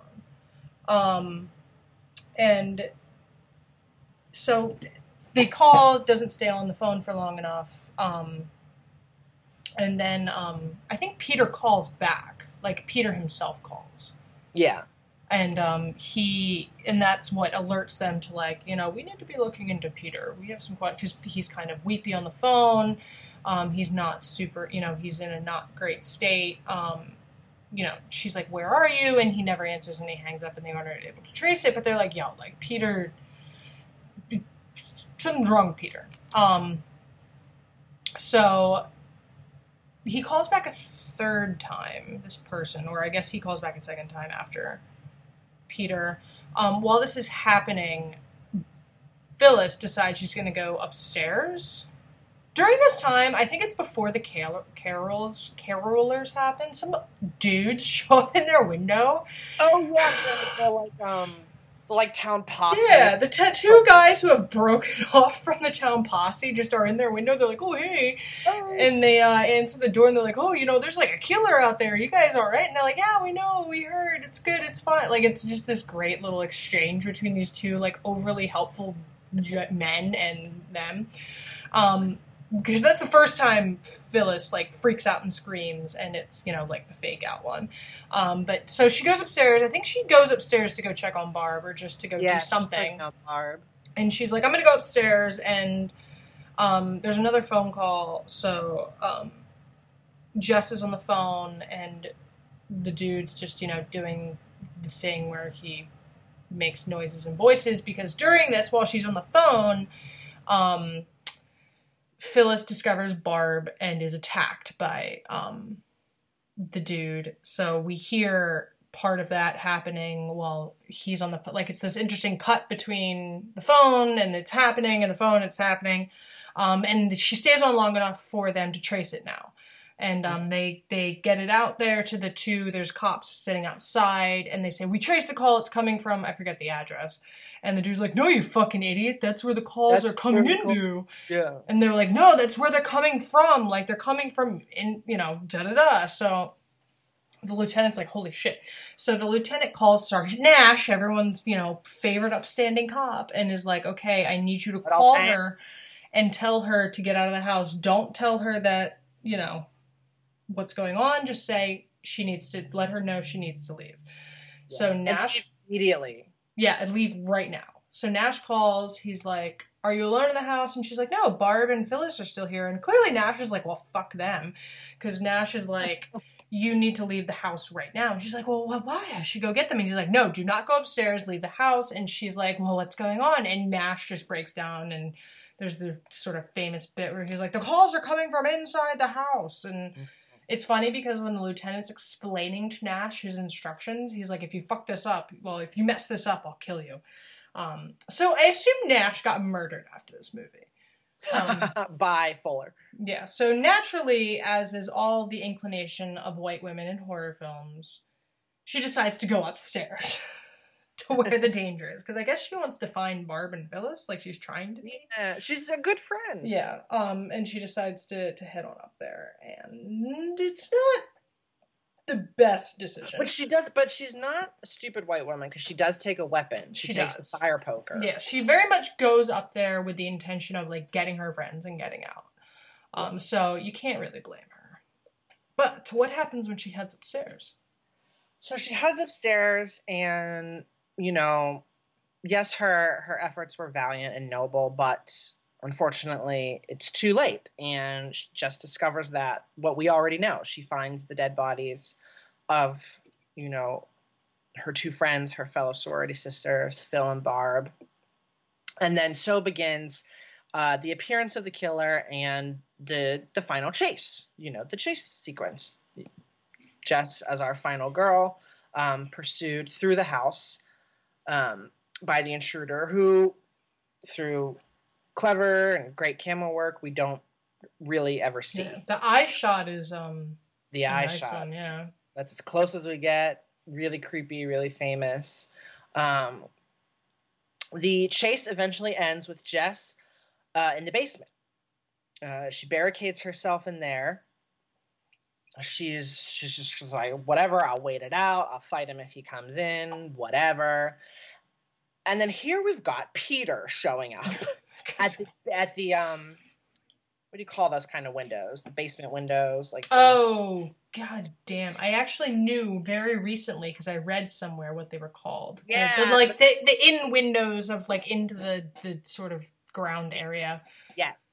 Speaker 1: Um and so they call doesn't stay on the phone for long enough um and then um I think Peter calls back. Like Peter himself calls
Speaker 2: Yeah.
Speaker 1: and um, he and that's what alerts them to like you know we need to be looking into Peter. We have some questions. He's kind of weepy on the phone. Um, he's not super. You know, he's in a not great state. Um, you know, she's like, "Where are you?" And he never answers, and he hangs up, and they aren't able to trace it. But they're like, "Yo, like Peter, some drunk Peter." Um, so he calls back a third time. This person, or I guess he calls back a second time after Peter. Um, while this is happening, Phyllis decides she's going to go upstairs. During this time, I think it's before the carol- carols carolers happen. Some dudes <laughs> show up in their window.
Speaker 2: Oh yeah, the, the like um like town posse.
Speaker 1: Yeah, the tattoo guys who have broken <laughs> off from the town posse just are in their window. They're like, "Oh hey," and they uh, answer the door and they're like, "Oh, you know, there's like a killer out there. You guys all right?" And they're like, "Yeah, we know. We heard. It's good. It's fine." Like it's just this great little exchange between these two like overly helpful men and them. Um, because that's the first time Phyllis like freaks out and screams, and it's you know like the fake out one. Um, but so she goes upstairs. I think she goes upstairs to go check on Barb or just to go
Speaker 2: yeah,
Speaker 1: do something
Speaker 2: "No, Barb.
Speaker 1: and she's like, I'm gonna go upstairs, and um, there's another phone call. So um, Jess is on the phone, and the dude's just you know doing the thing where he makes noises and voices because during this, while she's on the phone, um, Phyllis discovers Barb and is attacked by um, the dude. So we hear part of that happening while he's on the like it's this interesting cut between the phone and it's happening and the phone it's happening um, and she stays on long enough for them to trace it now And um, they they get it out there to the two. There's cops sitting outside, and they say, "We traced the call. It's coming from I forget the address." And the dude's like, "No, you fucking idiot! That's where the calls
Speaker 2: That's
Speaker 1: are coming into."
Speaker 2: Yeah.
Speaker 1: And they're like, "No, that's where they're coming from. Like they're coming from in you know da da da." So the lieutenant's like, "Holy shit!" So the lieutenant calls Sergeant Nash, everyone's you know favorite upstanding cop, and is like, "Okay, I need you to call her and tell her to get out of the house. Don't tell her that you know what's going on. Just say she needs to let her know she needs to leave." So
Speaker 2: And
Speaker 1: Nash
Speaker 2: immediately.
Speaker 1: yeah, and leave right now. So Nash calls. He's like, "Are you alone in the house?" And she's like, "No, Barb and Phyllis are still here." And clearly Nash is like, "Well, fuck them," because Nash is like, <laughs> "You need to leave the house right now." And she's like, "Well, why? I should go get them." And he's like, "No, do not go upstairs. Leave the house." And she's like, "Well, what's going on?" And Nash just breaks down and. There's the sort of famous bit where he's like, "The calls are coming from inside the house," and mm-hmm. It's funny because when the lieutenant's explaining to Nash his instructions, he's like, if you fuck this up, well, if you mess this up, I'll kill you. Um, so I assume Nash got murdered after this movie. Um, <laughs>
Speaker 2: by Fuller.
Speaker 1: yeah, so naturally, as is all the inclination of white women in horror films, she decides to go upstairs <laughs> <laughs> to where the danger is. Because I guess she wants to find Barb and Phyllis, like she's trying to be.
Speaker 2: Yeah, she's a good friend.
Speaker 1: Yeah, um, and she decides to to head on up there, and it's not the best decision.
Speaker 2: But she does. But she's not a stupid white woman because she does take a weapon. She,
Speaker 1: She
Speaker 2: takes
Speaker 1: does.
Speaker 2: the fire poker.
Speaker 1: Yeah, she very much goes up there with the intention of like getting her friends and getting out. Um, so you can't really blame her. But what happens when she heads upstairs?
Speaker 2: So she heads upstairs, and you know, yes, her her efforts were valiant and noble, but unfortunately, it's too late, and she just discovers that what we already know. She finds the dead bodies of you know her two friends, her fellow sorority sisters, Phil and Barb, and then so begins. Uh, the appearance of the killer and the the final chase, you know, the chase sequence. Jess as our final girl, um, pursued through the house um, by the intruder, who, through clever and great camera work, we don't really ever see.
Speaker 1: Yeah, the eye shot is um
Speaker 2: The eye
Speaker 1: nice
Speaker 2: shot.
Speaker 1: one, yeah.
Speaker 2: That's as close as we get. Really creepy, really famous. Um, the chase eventually ends with Jess uh, in the basement. Uh, she barricades herself in there. She's she's just like whatever. I'll wait it out. I'll fight him if he comes in. Whatever. And then here we've got Peter showing up <laughs> at the at the um. What do you call those kind of windows? The basement windows, like the-
Speaker 1: Oh god damn! I actually knew very recently because I read somewhere what they were called. The-
Speaker 2: Yeah,
Speaker 1: the, like the the in windows of like into the the sort of ground area.
Speaker 2: Yes.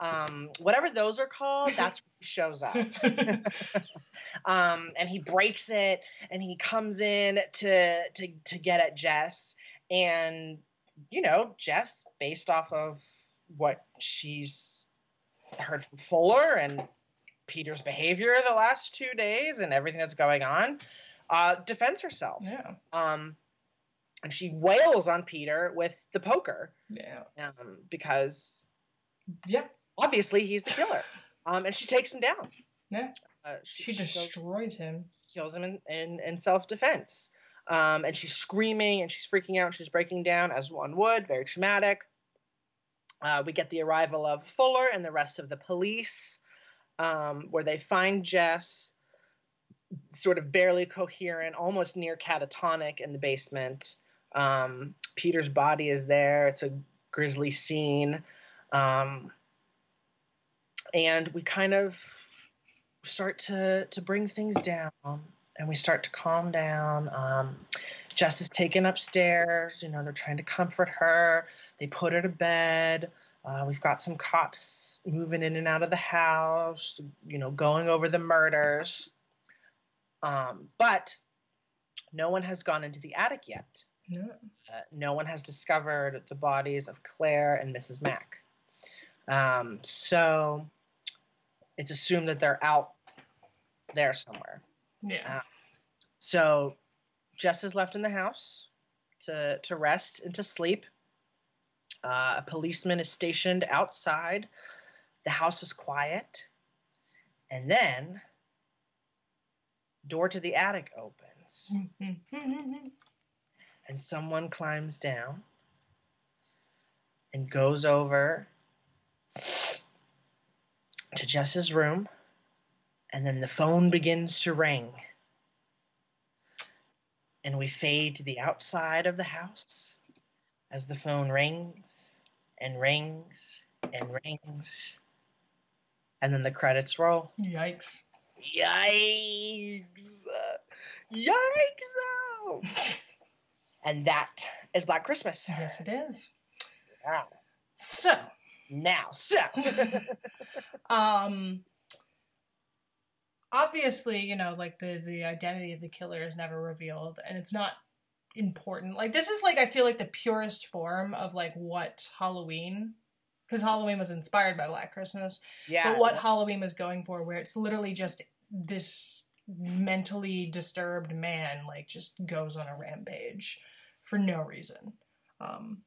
Speaker 2: Um, whatever those are called, that's where he shows up. <laughs> <laughs> um, and he breaks it and he comes in to to to get at Jess. And you know, Jess, based off of what she's heard from Fuller and Peter's behavior the last two days and everything that's going on, uh, defends herself.
Speaker 1: Yeah,
Speaker 2: Um, and she wails on Peter with the poker
Speaker 1: yeah,
Speaker 2: um, because
Speaker 1: yeah.
Speaker 2: Obviously he's the killer. Um, and she takes him down.
Speaker 1: Yeah.
Speaker 2: Uh,
Speaker 1: She
Speaker 2: she, kills,
Speaker 1: destroys him.
Speaker 2: kills him in, in, in self defense. Um, and she's screaming and she's freaking out. She's breaking down as one would. Very traumatic. Uh, we get the arrival of Fuller and the rest of the police, um, where they find Jess sort of barely coherent, almost near catatonic in the basement. Um, Peter's body is there. It's a grisly scene. Um, and we kind of start to to bring things down and we start to calm down um, jess is taken upstairs you know they're trying to comfort her they put her to bed uh, we've got some cops moving in and out of the house you know going over the murders um, but no one has gone into the attic yet
Speaker 1: Yeah.
Speaker 2: uh, no one has discovered the bodies of Claire and Mrs. Mack. Um, so it's assumed that they're out there somewhere.
Speaker 1: Yeah.
Speaker 2: So Jess is left in the house to to rest and to sleep. Uh, a policeman is stationed outside. The house is quiet, And then the door to the attic opens <laughs> and someone climbs down and goes over to Jess's room and then the phone begins to ring. And we fade to the outside of the house as the phone rings and rings and rings. And then the credits roll.
Speaker 1: Yikes.
Speaker 2: Yikes! Yikes! and that is Black Christmas.
Speaker 1: Yes, it is.
Speaker 2: Wow.
Speaker 1: So,
Speaker 2: Now, <laughs> so
Speaker 1: um, obviously, you know, like the the identity of the killer is never revealed, and it's not important. Like this is like I feel like the purest form of like what Halloween, because Halloween was inspired by Black Christmas,
Speaker 2: yeah,
Speaker 1: but what Halloween was going for, where it's literally just this mentally disturbed man like just goes on a rampage for no reason. Um,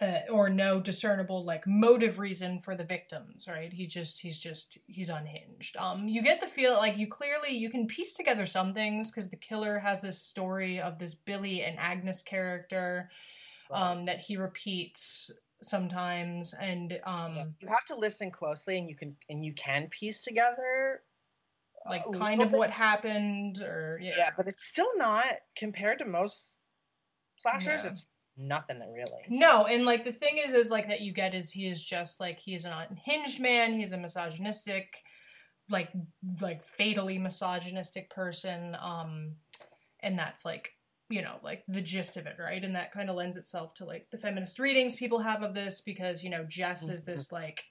Speaker 1: uh, or no discernible like motive reason for the victims right he just he's just he's unhinged um you get the feel like you clearly you can piece together some things because the killer has this story of this billy and agnes character um that he repeats sometimes and um
Speaker 2: you have to listen closely, and you can and you can piece together
Speaker 1: like kind of
Speaker 2: bit.
Speaker 1: what happened or yeah,
Speaker 2: Yeah, but it's still not compared to most slashers.
Speaker 1: Yeah.
Speaker 2: It's nothing really.
Speaker 1: No, and like the thing is, is like that you get is he is just like he's an unhinged man. He's a misogynistic, like like fatally misogynistic person. Um, and that's like you know like the gist of it, right? And that kind of lends itself to like the feminist readings people have of this because you know Jess is this like.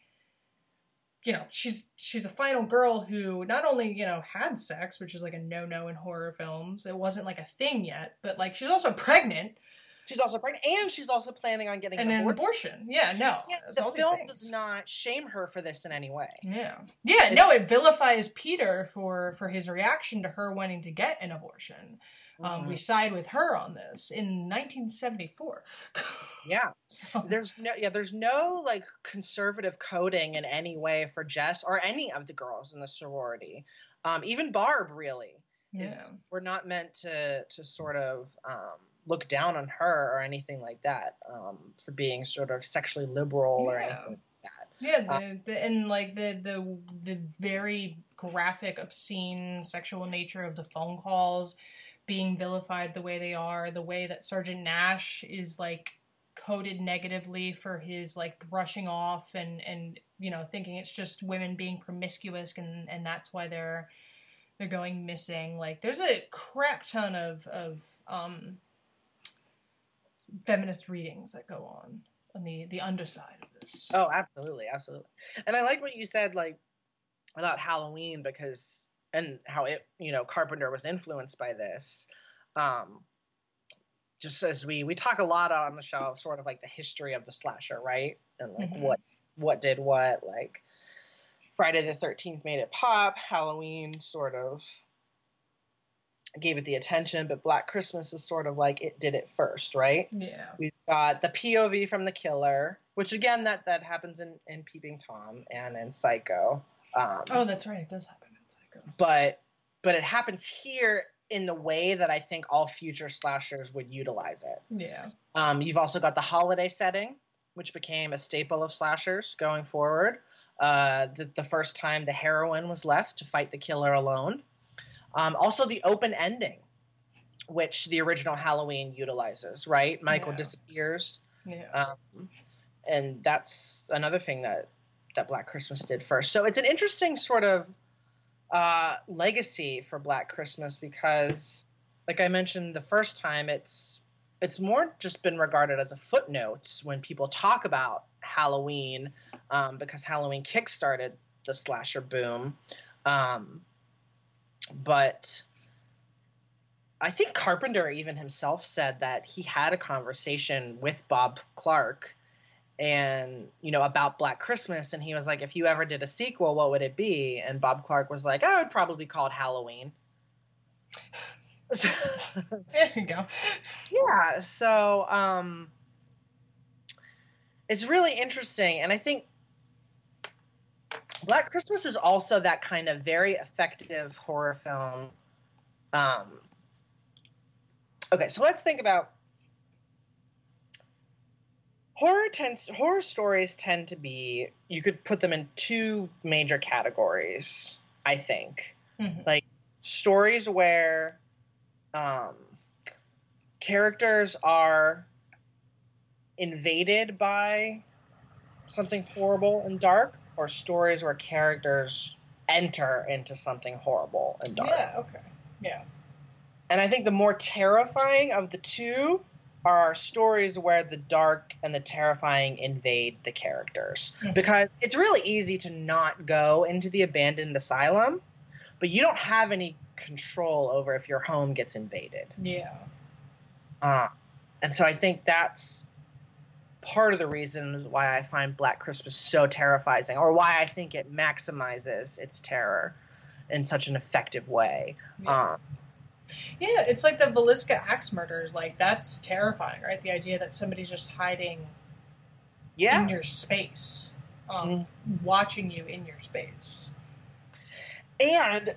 Speaker 1: You know, she's she's a final girl who not only you know had sex, which is like a no no in horror films. It wasn't like a thing yet, but like she's also pregnant
Speaker 2: She's also pregnant, and she's also planning on getting
Speaker 1: and
Speaker 2: an abortion.
Speaker 1: abortion. Yeah, no,
Speaker 2: Yeah, the film does not shame her for this in any way.
Speaker 1: Yeah. Yeah, no, it vilifies Peter for for his reaction to her wanting to get an abortion. Um, we side with her on this in 1974. <laughs>
Speaker 2: Yeah,
Speaker 1: so,
Speaker 2: there's no yeah, there's no like conservative coding in any way for Jess or any of the girls in the sorority. Um, even Barb really is
Speaker 1: yeah.
Speaker 2: we're not meant to to sort of um, look down on her or anything like that um, for being sort of sexually liberal or anything like that.
Speaker 1: Yeah, the, the and like the the the very graphic, obscene sexual nature of the phone calls being vilified the way they are, the way that Sergeant Nash is like coded negatively for his like brushing off and and you know thinking it's just women being promiscuous and and that's why they're they're going missing. Like there's a crap ton of of um feminist readings that go on on the the underside of this.
Speaker 2: Oh, absolutely, absolutely. And I like what you said, like about Halloween, because and how it, you know, Carpenter was influenced by this. Um, just as we we talk a lot on the show, of sort of like the history of the slasher, right? And like
Speaker 1: Mhm.
Speaker 2: what what did what, like Friday the Thirteenth made it pop. Halloween sort of gave it the attention, but Black Christmas is sort of like it did it first, right?
Speaker 1: Yeah.
Speaker 2: We've got the POV from the killer, which again that that happens in in Peeping Tom and in Psycho. Um,
Speaker 1: Oh, that's right. It does happen in Psycho.
Speaker 2: but but it happens here in the way that I think all future slashers would utilize it.
Speaker 1: Yeah.
Speaker 2: Um, you've also got the holiday setting, which became a staple of slashers going forward. Uh, the, the first time the heroine was left to fight the killer alone. Um, also, the open ending, which the original Halloween utilizes, right? Michael
Speaker 1: Yeah.
Speaker 2: disappears.
Speaker 1: Yeah.
Speaker 2: Um, and that's another thing that that Black Christmas did first. So it's an interesting sort of uh, legacy for Black Christmas because, like I mentioned the first time, it's it's more just been regarded as a footnote when people talk about Halloween um, because Halloween kickstarted the slasher boom. Um, but I think Carpenter even himself said that he had a conversation with Bob Clark and you know about Black Christmas and he was like if you ever did a sequel what would it be and Bob Clark was like I would probably call it Halloween. <laughs>
Speaker 1: There you go.
Speaker 2: yeah, so um it's really interesting and I think Black Christmas is also that kind of very effective horror film. Um, okay, so let's think about horror tends horror stories tend to be you could put them in two major categories i think
Speaker 1: Mhm.
Speaker 2: like stories where um, characters are invaded by something horrible and dark or stories where characters enter into something horrible and dark
Speaker 1: Yeah. Okay. Yeah.
Speaker 2: and I think the more terrifying of the two are our stories where the dark and the terrifying invade the characters.
Speaker 1: Mhm.
Speaker 2: Because it's really easy to not go into the abandoned asylum, but you don't have any control over if your home gets invaded.
Speaker 1: Yeah.
Speaker 2: Uh, and so I think that's part of the reason why I find Black Christmas so terrifying, or why I think it maximizes its terror in such an effective way.
Speaker 1: Yeah.
Speaker 2: Um,
Speaker 1: Yeah, it's like the Villisca axe murders. Like that's terrifying, right? The idea that somebody's just hiding
Speaker 2: yeah.
Speaker 1: in your space, um, watching you in your space.
Speaker 2: And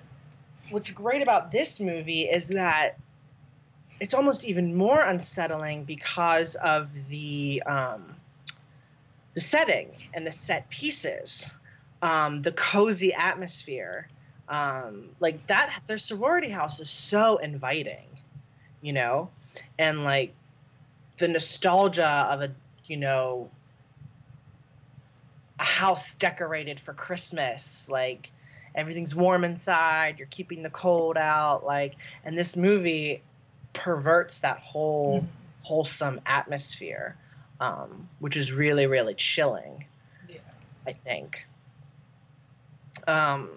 Speaker 2: what's great about this movie is that it's almost even more unsettling because of the um, the setting and the set pieces, um, the cozy atmosphere. Um, like that, their sorority house is so inviting, you know, and like the nostalgia of a you know a house decorated for Christmas, like everything's warm inside you're keeping the cold out like and this movie perverts that whole
Speaker 1: Mhm.
Speaker 2: wholesome atmosphere um, which is really really chilling
Speaker 1: Yeah.
Speaker 2: i think um,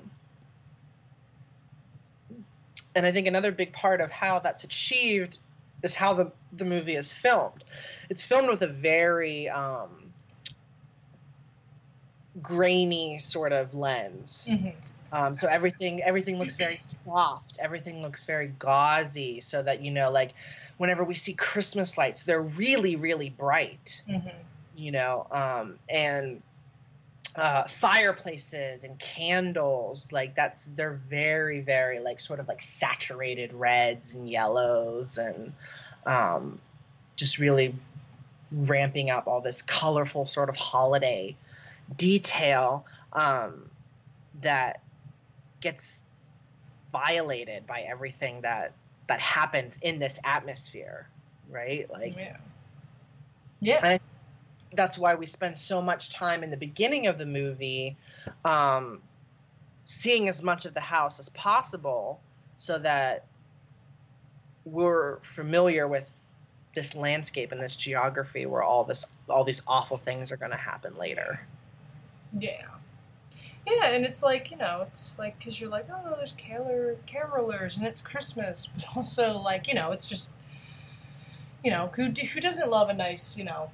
Speaker 2: and i think another big part of how that's achieved is how the, the movie is filmed it's filmed with a very um, grainy sort of lens
Speaker 1: Mhm.
Speaker 2: Um, so everything everything looks very soft. Everything looks very gauzy. So that you know, like whenever we see Christmas lights, they're really really bright.
Speaker 1: Mhm.
Speaker 2: You know, um, and uh, fireplaces and candles like that's they're very very like sort of like saturated reds and yellows and um, just really ramping up all this colorful sort of holiday detail um, that gets violated by everything that that happens in this atmosphere right like
Speaker 1: Yeah. Yeah.
Speaker 2: That's why we spend so much time in the beginning of the movie um, seeing as much of the house as possible so that we're familiar with this landscape and this geography where all this all these awful things are going to happen later
Speaker 1: Yeah. Yeah, and it's like, you know, it's like, because you're like, oh, there's caroler, carolers and it's Christmas, <laughs> but also, like, you know, it's just, you know, who, who doesn't love a nice, you know,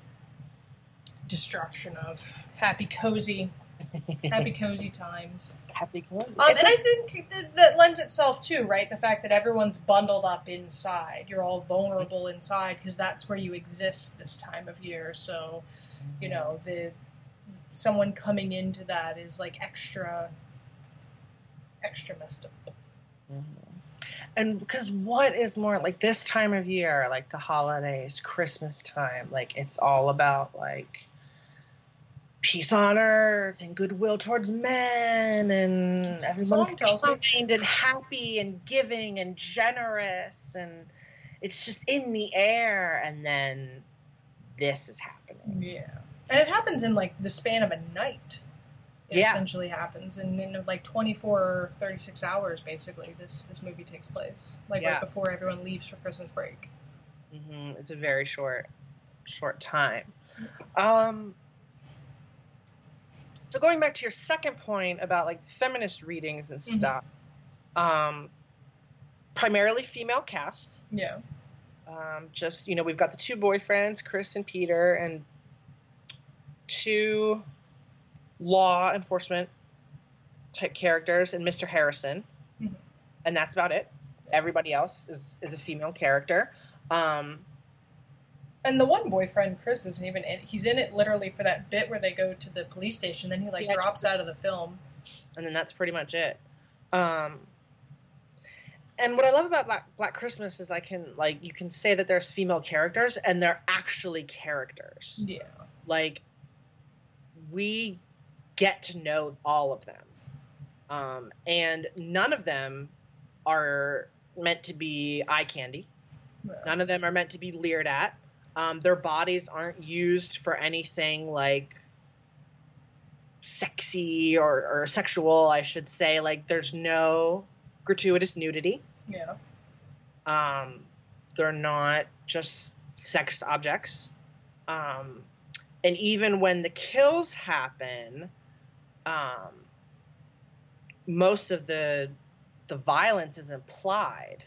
Speaker 1: destruction of happy, cozy, happy, cozy <laughs> times?
Speaker 2: happy
Speaker 1: Um, and I think that, that lends itself too, right? The fact that everyone's bundled up inside. You're all vulnerable inside because that's where you exist this time of year. So, you know, the someone coming into that is like extra, extra messed up. Mm-hmm.
Speaker 2: and because what is more like this time of year like the holidays christmas time like it's all about like peace on earth and goodwill towards men and
Speaker 1: That's
Speaker 2: everyone's kind and happy and giving and generous and it's just in the air and then this is happening.
Speaker 1: Yeah, and it happens in like the span of a night. It
Speaker 2: Yeah.
Speaker 1: essentially happens, and in like 24 or 36 hours, basically, this this movie takes place, like
Speaker 2: Yeah.
Speaker 1: right before everyone leaves for Christmas break.
Speaker 2: Mm-hmm. It's a very short, short time. Um, so going back to your second point about like feminist readings and
Speaker 1: Mhm.
Speaker 2: stuff, um, primarily female cast.
Speaker 1: Yeah.
Speaker 2: Um, just you know, we've got the two boyfriends, Chris and Peter, and two law enforcement type characters, and Mr. Harrison,
Speaker 1: Mhm.
Speaker 2: and that's about it. Everybody else is is a female character. Um,
Speaker 1: And the one boyfriend, Chris, isn't even in. He's in it literally for that bit where they go to the police station. Then he like
Speaker 2: Yeah,
Speaker 1: drops out of the film.
Speaker 2: and then that's pretty much it. Um, and what I love about Black, Black Christmas is I can like you can say that there's female characters and they're actually characters.
Speaker 1: Yeah.
Speaker 2: Like we get to know all of them, um, and none of them are meant to be eye candy. None of them are meant to be leered at. Um, their bodies aren't used for anything like sexy or, or sexual, I should say. Like, there's no gratuitous nudity.
Speaker 1: Yeah.
Speaker 2: Um, they're not just sex objects. Um, and even when the kills happen, um, most of the the violence is implied.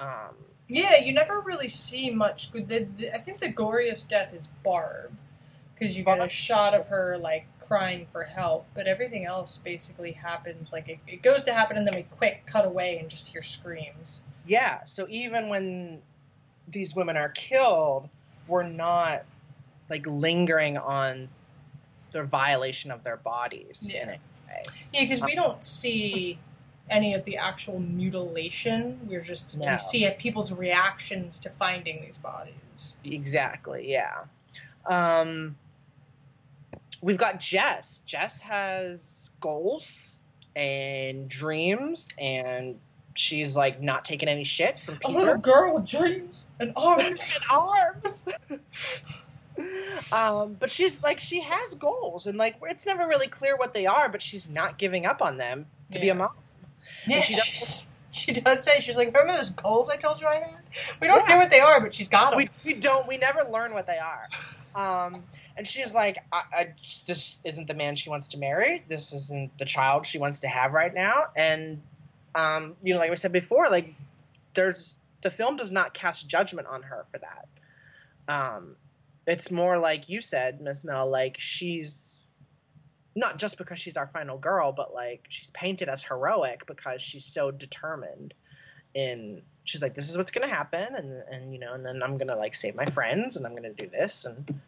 Speaker 2: Um,
Speaker 1: Yeah, you never really see much. The, the, I think the goriest death is Barb, because you get a shot of her like crying for help, but everything else basically happens like it, it goes to happen, and then we quick cut away and just hear screams.
Speaker 2: Yeah, so even when these women are killed, we're not like lingering on their violation of their bodies. in
Speaker 1: Yeah. Yeah, because we don't see any of the actual mutilation. We're just
Speaker 2: No.
Speaker 1: we see it, people's reactions to finding these bodies.
Speaker 2: Exactly, yeah. Um, we've got Jess. Jess has goals and dreams, and she's like not taking any shit from
Speaker 1: people.
Speaker 2: A
Speaker 1: little girl with dreams and arms. <laughs>
Speaker 2: and arms. <laughs> um, but she's like she has goals, and like it's never really clear what they are, but she's not giving up on them to be a mom.
Speaker 1: Yeah,
Speaker 2: she does-
Speaker 1: she does say she's like, remember those goals I told you I had? We don't
Speaker 2: Yeah.
Speaker 1: know what they are, but she's got them.
Speaker 2: We, we don't we never learn what they are. Um, and she's like, I, I, this isn't the man she wants to marry. This isn't the child she wants to have right now. And um, you know, like we said before, like there's the film does not cast judgment on her for that. Um, it's more like you said, Miss Mel, like she's not just because she's our final girl, but like she's painted as heroic because she's so determined in she's like, This is what's gonna happen and and you know, and then I'm gonna like save my friends and I'm gonna do this and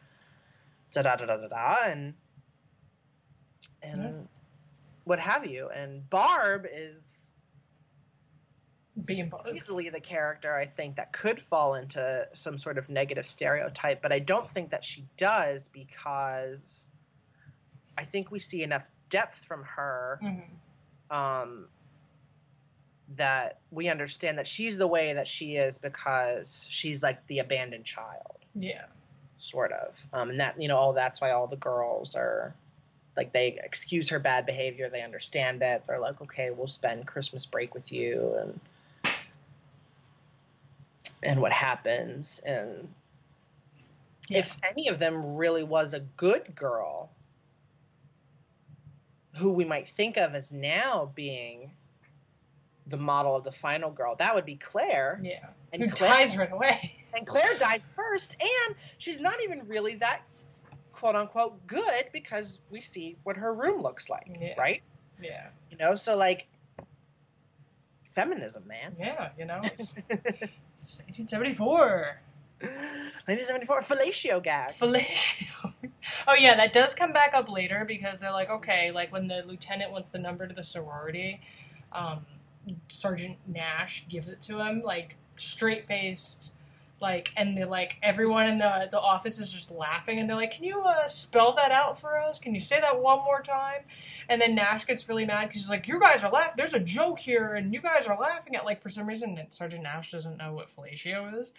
Speaker 2: da da da da da da and and
Speaker 1: Yeah.
Speaker 2: what have you. And Barb is
Speaker 1: Being
Speaker 2: easily the character I think that could fall into some sort of negative stereotype, but I don't think that she does because I think we see enough depth from her
Speaker 1: Mhm.
Speaker 2: um, that we understand that she's the way that she is because she's like the abandoned child,
Speaker 1: Yeah.
Speaker 2: sort of, um, and that you know all that's why all the girls are like they excuse her bad behavior, they understand it, they're like, okay, we'll spend Christmas break with you and and what happens and
Speaker 1: Yeah.
Speaker 2: if any of them really was a good girl who we might think of as now being the model of the final girl that would be claire
Speaker 1: Yeah.
Speaker 2: and
Speaker 1: Who
Speaker 2: claire,
Speaker 1: dies right away.
Speaker 2: and claire dies first and she's not even really that quote unquote good because we see what her room looks like
Speaker 1: Yeah.
Speaker 2: right
Speaker 1: Yeah.
Speaker 2: you know so like feminism man
Speaker 1: Yeah, you know? <laughs> It's, it's 1874.
Speaker 2: 1974 fellatio gag
Speaker 1: Fellatio. <laughs> oh yeah, that does come back up later because they're like, okay, like when the lieutenant wants the number to the sorority, um, Sergeant Nash gives it to him, like straight faced, like, and they're like, everyone in the the office is just laughing, and they're like, can you uh, spell that out for us? Can you say that one more time? And then Nash gets really mad because he's like, you guys are laughing. There's a joke here, and you guys are laughing at like for some reason Sergeant Nash doesn't know what fellatio is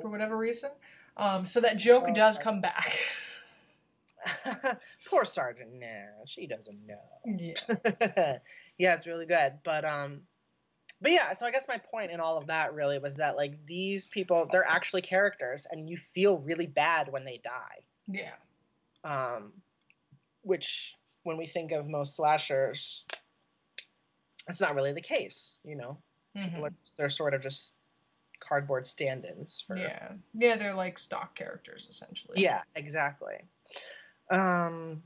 Speaker 1: for whatever reason. Um, so that joke
Speaker 2: Oh,
Speaker 1: does come back. <laughs>
Speaker 2: poor sergeant nash he doesn't know
Speaker 1: yeah. <laughs>
Speaker 2: yeah, it's really good. But um but yeah, so I guess my point in all of that really was that like these people they're actually characters and you feel really bad when they die.
Speaker 1: Yeah.
Speaker 2: Um which when we think of most slashers that's not really the case, you know.
Speaker 1: Mhm.
Speaker 2: They're sort of just cardboard stand-ins for
Speaker 1: Yeah. Yeah, they're like stock characters essentially.
Speaker 2: Yeah, exactly. Um,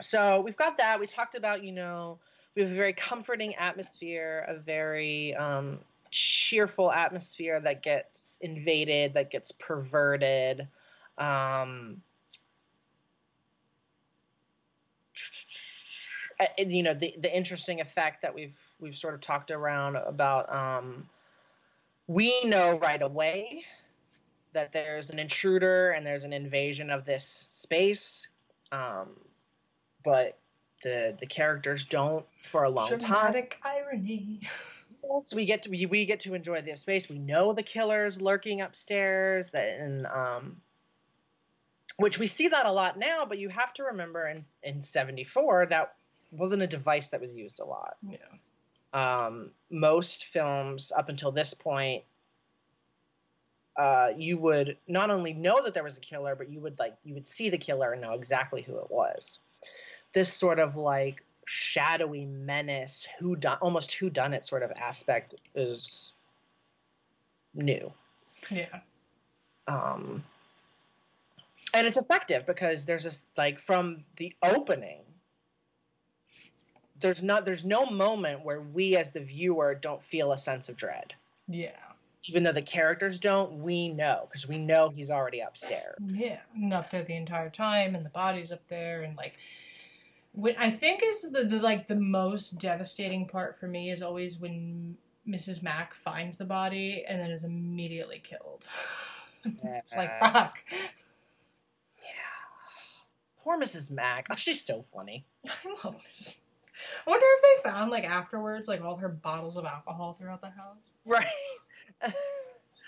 Speaker 2: so we've got that. We talked about, you know, we have a very comforting atmosphere, a very um, cheerful atmosphere that gets invaded, that gets perverted. Um, uh, you know the the interesting effect that we've we've sort of talked around about um, we know right away that there's an intruder and there's an invasion of this space um, but the the characters don't for a long time
Speaker 1: Dramatic irony.
Speaker 2: so we get to we, we get to enjoy the space we know the killer's lurking upstairs that and um which we see that a lot now but you have to remember in in 74 that wasn't a device that was used a lot
Speaker 1: Yeah.
Speaker 2: um, most films up until this point uh, you would not only know that there was a killer but you would like you would see the killer and know exactly who it was this sort of like shadowy menace who done almost who done it sort of aspect is new
Speaker 1: Yeah.
Speaker 2: um and it's effective because there's this like from the opening there's not there's no moment where we as the viewer don't feel a sense of dread
Speaker 1: Yeah.
Speaker 2: even though the characters don't we know because we know he's already upstairs
Speaker 1: Yeah, and up there the entire time, and the body's up there, and like, I think is the, the like the most devastating part for me is always when Mrs. Mack finds the body and then is immediately killed. <laughs> it's like fuck. Yeah.
Speaker 2: poor mrs mack oh she's so funny <laughs>
Speaker 1: I love Mrs. I wonder if they found like afterwards like all her bottles of alcohol throughout the house.
Speaker 2: right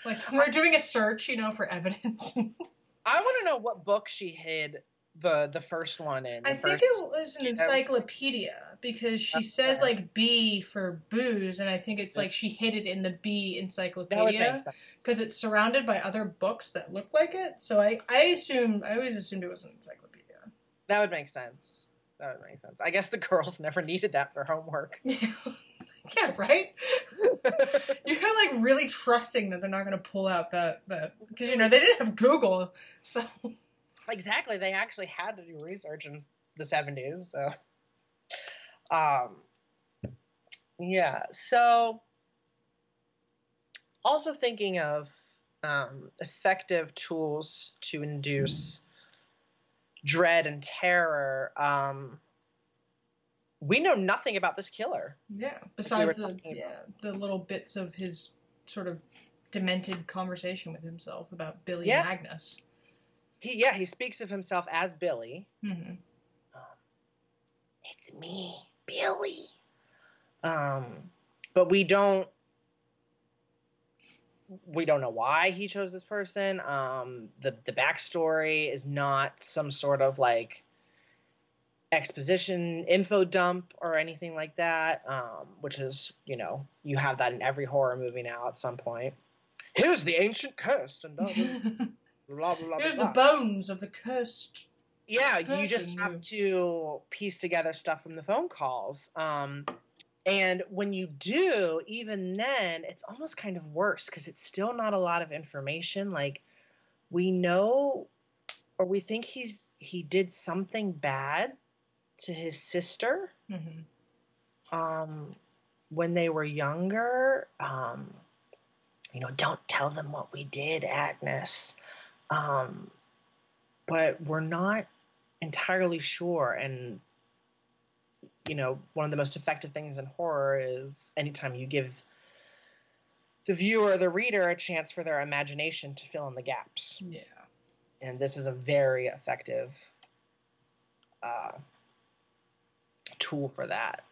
Speaker 1: Like we're doing a search, you know, for evidence. <laughs>
Speaker 2: i want to know what book she hid the the first one in the
Speaker 1: I think it was an encyclopedia because she says
Speaker 2: Okay.
Speaker 1: like B for booze, and I think it's like she hid it in the B
Speaker 2: that would make
Speaker 1: encyclopedia because it's surrounded by other books that look like it. So I, I assume I always assumed it was an encyclopedia.
Speaker 2: that would make sense that would make sense i guess the girls <laughs> never needed that for homework <laughs>
Speaker 1: yeah, right. <laughs> You're like really trusting that they're not going to pull out that that because you know they didn't have Google, so
Speaker 2: exactly they actually had to do research in the 70s so um yeah so also thinking of um, effective tools to induce dread and terror um we know nothing about this killer
Speaker 1: yeah. Besides
Speaker 2: were
Speaker 1: the yeah the little bits of his sort of demented conversation with himself about Billy
Speaker 2: Yeah.
Speaker 1: and Agnes.
Speaker 2: He yeah he speaks of himself as billy
Speaker 1: hmm
Speaker 2: it's me, Billy. Um, but we don't we don't know why he chose this person. Um, the the backstory is not some sort of like exposition info dump or anything like that. Um, which is you know you have that in every horror movie now at some point. Here's the ancient curse and <laughs> blah blah blah. blah,
Speaker 1: There's
Speaker 2: blah.
Speaker 1: the bones of the cursed.
Speaker 2: yeah you just have to piece together stuff from the phone calls um and when you do even then it's almost kind of worse because it's still not a lot of information like we know or we think he's he did something bad to his sister
Speaker 1: hmm
Speaker 2: um when they were younger um you know don't tell them what we did agnes um but we're not entirely sure and you know one of the most effective things in horror is anytime you give the viewer or the reader a chance for their imagination to fill in the gaps
Speaker 1: Yeah.
Speaker 2: and this is a very effective uh, tool for that.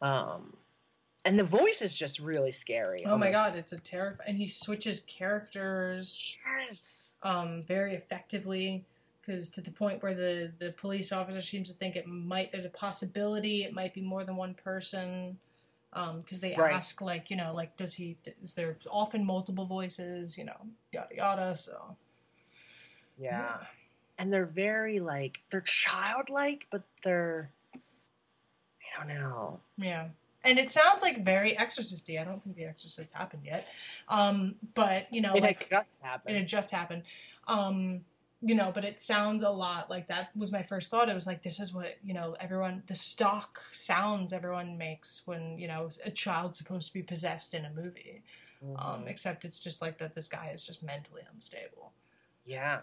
Speaker 2: Um, and the voice is just really scary.
Speaker 1: Oh my god, it's a terrifying. And he switches characters
Speaker 2: Yes.
Speaker 1: Um, very effectively because to the point where the the police officer seems to think it might there's a possibility it might be more than one person because they
Speaker 2: Right.
Speaker 1: ask like you know like does he is there often multiple voices you know yada yada so
Speaker 2: Yeah. And they're very like they're childlike, but they're I don't know.
Speaker 1: Yeah. And it sounds like very exorcisty. I don't think the exorcist happened yet. Um, but you know,
Speaker 2: it
Speaker 1: like
Speaker 2: had just happened.
Speaker 1: it had just happened. Um, you know, but it sounds a lot like that was my first thought. It was like this is what, you know, everyone the stock sounds everyone makes when, you know, a child's supposed to be possessed in a movie. Um, except it's just like that. This guy is just mentally unstable.
Speaker 2: Yeah.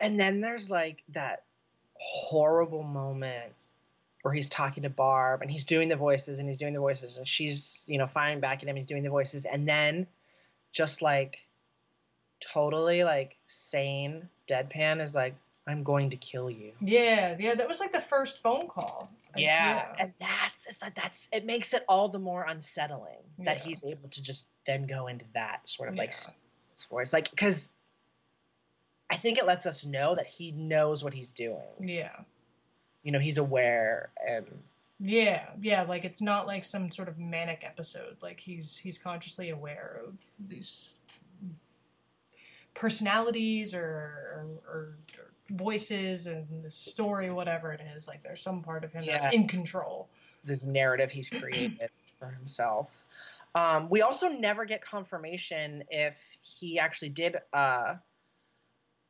Speaker 2: And then there's like that horrible moment where he's talking to Barb and he's doing the voices and he's doing the voices and she's, you know, firing back at him, he's doing the voices, and then just like totally like sane deadpan is like, I'm going to kill you.
Speaker 1: Yeah, yeah. That was like the first phone call. Like,
Speaker 2: Yeah. And that's it's like that's it makes it all the more unsettling that he's able to just then go into that sort of like
Speaker 1: Yeah.
Speaker 2: s- voice. Like because I think it lets us know that he knows what he's doing.
Speaker 1: Yeah.
Speaker 2: You know he's aware and
Speaker 1: Yeah, yeah, like it's not like some sort of manic episode. Like he's he's consciously aware of these personalities or or, or, voices and the story, whatever it is. Like there's some part of him that's in control.
Speaker 2: this narrative he's created <clears throat> for himself um, we also never get confirmation if he actually did uh,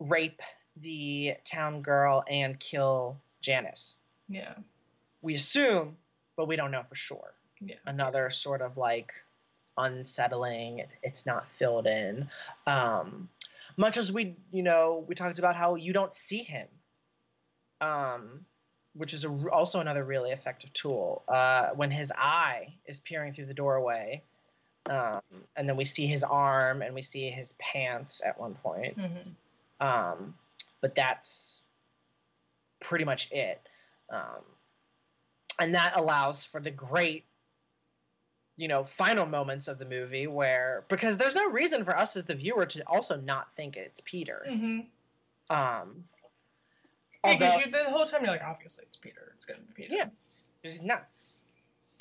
Speaker 2: rape the town girl and kill janice.
Speaker 1: Yeah,
Speaker 2: we assume but we don't know for sure.
Speaker 1: Yeah,
Speaker 2: another sort of like unsettling it- it's not filled in. Um much as we you know we talked about how you don't see him um which is a, also another really effective tool. Uh when his eye is peering through the doorway um and then we see his arm and we see his pants at one point.
Speaker 1: Mm-hmm.
Speaker 2: um, but that's pretty much it. Um, and that allows for the great, you know, final moments of the movie where because there's no reason for us as the viewer to also not think it's Peter.
Speaker 1: hmm
Speaker 2: Um,
Speaker 1: Because the whole time you're like, obviously it's Peter. It's gonna be Peter.
Speaker 2: Yeah. It's nuts.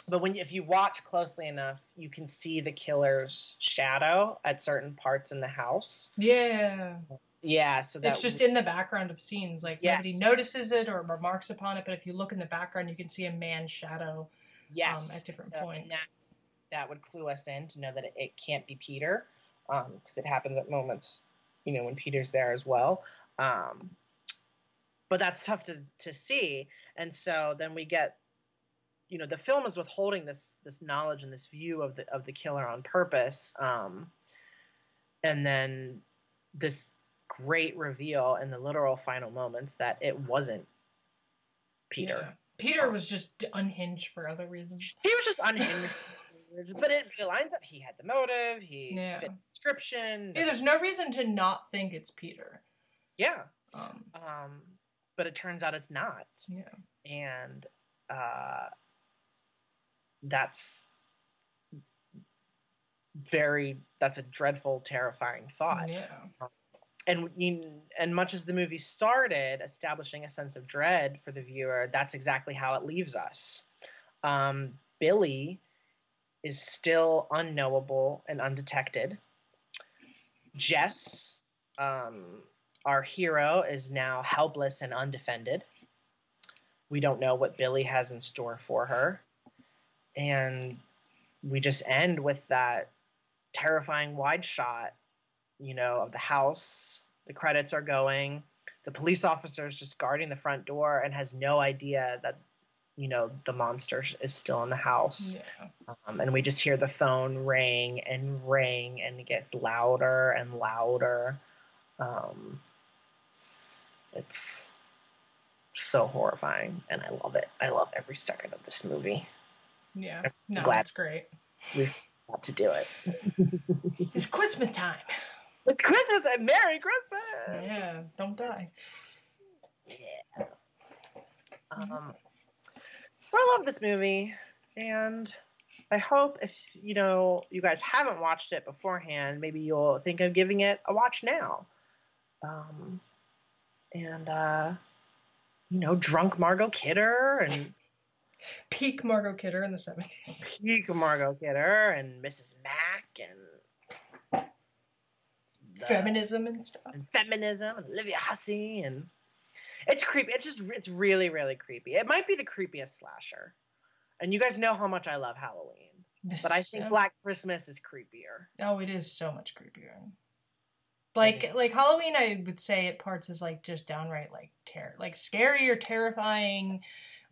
Speaker 2: But when if you watch closely enough, you can see the killer's shadow at certain parts in the house.
Speaker 1: Yeah.
Speaker 2: Yeah, so that
Speaker 1: It's just in the background of scenes. Like
Speaker 2: Yes.
Speaker 1: nobody notices it or remarks upon it, but if you look in the background, you can see a man's shadow.
Speaker 2: yes
Speaker 1: um, at different
Speaker 2: So,
Speaker 1: points.
Speaker 2: That, that would clue us in to know that it, it can't be Peter, because it happens at moments, you know, when Peter's there as well. Um, but that's tough to to see, and so then we get, you know, the film is withholding this this knowledge and this view of the of the killer on purpose, um, and then this great reveal in the literal final moments that it wasn't Peter.
Speaker 1: Yeah. Peter was just unhinged for other reasons.
Speaker 2: He was just unhinged. <laughs> but it, it lines up. He had the motive. He
Speaker 1: Yeah.
Speaker 2: fit the description.
Speaker 1: Yeah, there's no reason to not think it's Peter.
Speaker 2: yeah.
Speaker 1: Um,
Speaker 2: Um, but it turns out it's not.
Speaker 1: yeah.
Speaker 2: And uh, that's very, that's a dreadful, terrifying thought.
Speaker 1: Yeah.
Speaker 2: And and much as the movie started establishing a sense of dread for the viewer, that's exactly how it leaves us. Um, Billy is still unknowable and undetected. Jess, um, our hero, is now helpless and undefended. We don't know what Billy has in store for her. And we just end with that terrifying wide shot you know, of the house. The credits are going. The police officer is just guarding the front door and has no idea that, you know, the monster is still in the house.
Speaker 1: Yeah.
Speaker 2: Um, and we just hear the phone ring and ring and it gets louder and louder. Um, it's so horrifying and I love it. I love every second of this movie.
Speaker 1: Yeah.
Speaker 2: I'm
Speaker 1: No,
Speaker 2: glad-
Speaker 1: it's great.
Speaker 2: We've got to do it. <laughs>
Speaker 1: It's Christmas time.
Speaker 2: It's Christmas and Merry Christmas!
Speaker 1: Yeah. Don't die.
Speaker 2: Yeah. Um, I love this movie, and I hope if you know you guys haven't watched it beforehand, maybe you'll think of giving it a watch now. Um, and uh, you know, drunk Margot Kidder and
Speaker 1: Peak Margot Kidder in the 70s.
Speaker 2: peak Margot Kidder and Mrs. Mack and
Speaker 1: Feminism and stuff.
Speaker 2: and feminism and Olivia Hussey and it's creepy. It's just it's really really creepy. It might be the creepiest slasher. And you guys know how much I love Halloween,
Speaker 1: This
Speaker 2: but I think
Speaker 1: so-
Speaker 2: Black Christmas is creepier.
Speaker 1: Oh, it is so much creepier. Like like Halloween, I would say at parts is like just downright like terror, like scary or terrifying,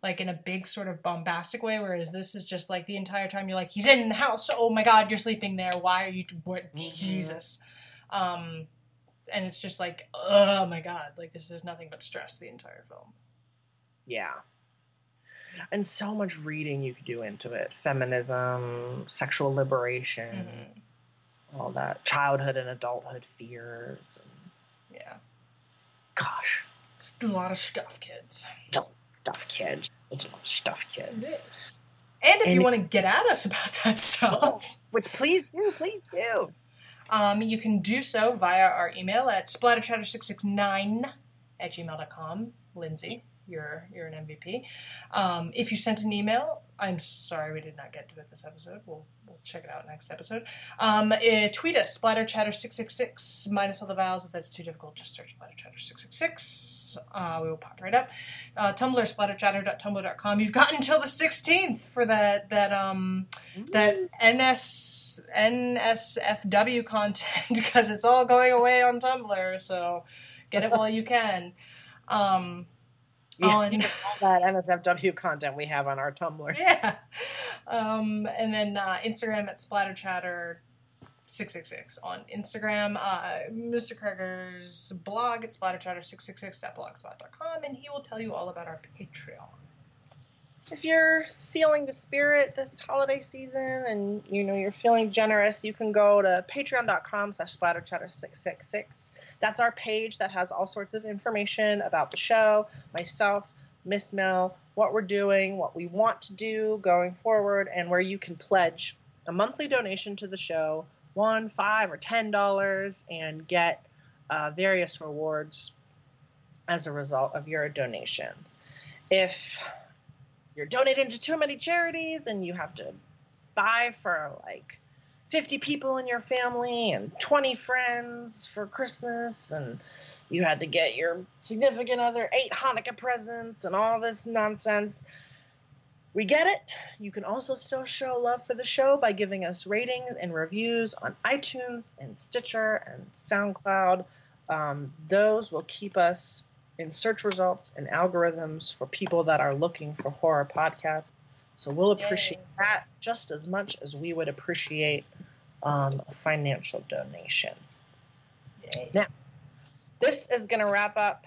Speaker 1: like in a big sort of bombastic way. Whereas this is just like the entire time you're like, he's in the house. Oh my God, you're sleeping there. Why are you? What mm-hmm. Jesus? Um, and it's just like, oh my God, like this is nothing but stress the entire film.
Speaker 2: Yeah. And so much reading you could do into it feminism, sexual liberation,
Speaker 1: Mhm.
Speaker 2: all that, childhood and adulthood fears. And,
Speaker 1: Yeah,
Speaker 2: gosh,
Speaker 1: it's a lot of stuff, kids.
Speaker 2: stuff, kids. It's a lot of stuff, kids.
Speaker 1: And if
Speaker 2: And-
Speaker 1: you want to get at us about that stuff,
Speaker 2: Which please do, please do.
Speaker 1: Um, you can do so via our email at splatterchatter669 at gmail.com. Lindsay, you're you're an MVP. Um, if you sent an email, I'm sorry we did not get to it this episode. We'll we'll check it out next episode. Um, eh, tweet us splatterchatter666 minus all the vowels. If that's too difficult, just search splatterchatter666. Uh, we will pop right up. Uh, Tumblr splatterchatter.tumblr.com. You've got until the 16th for that that um that NS NSFW content <laughs> because it's all going away on Tumblr. So get it while you can. Um,
Speaker 2: Yeah, all that NSFW content we have on our Tumblr. <laughs>
Speaker 1: yeah, um, and then uh, Instagram at Splatter Chatter. 666 on Instagram, uh, Mr. Kreger's blog at splatterchatter666.blogspot.com, and he will tell you all about our Patreon.
Speaker 2: If you're feeling the spirit this holiday season and you know you're feeling generous, you can go to patreon.com slash splatterchatter666. That's our page that has all sorts of information about the show, myself, Miss Mel, what we're doing, what we want to do going forward, and where you can pledge a monthly donation to the show, one, five, or ten dollars, and get uh, various rewards as a result of your donation. If you're donating to too many charities and you have to buy for like 50 people in your family and 20 friends for Christmas and you had to get your significant other eight Hanukkah presents and all this nonsense. We get it. You can also still show love for the show by giving us ratings and reviews on iTunes and Stitcher and SoundCloud. Um, those will keep us in search results and algorithms for people that are looking for horror podcasts. So we'll appreciate
Speaker 1: Yay.
Speaker 2: that just as much as we would appreciate um, a financial donation.
Speaker 1: Yay.
Speaker 2: Now, this is going to wrap up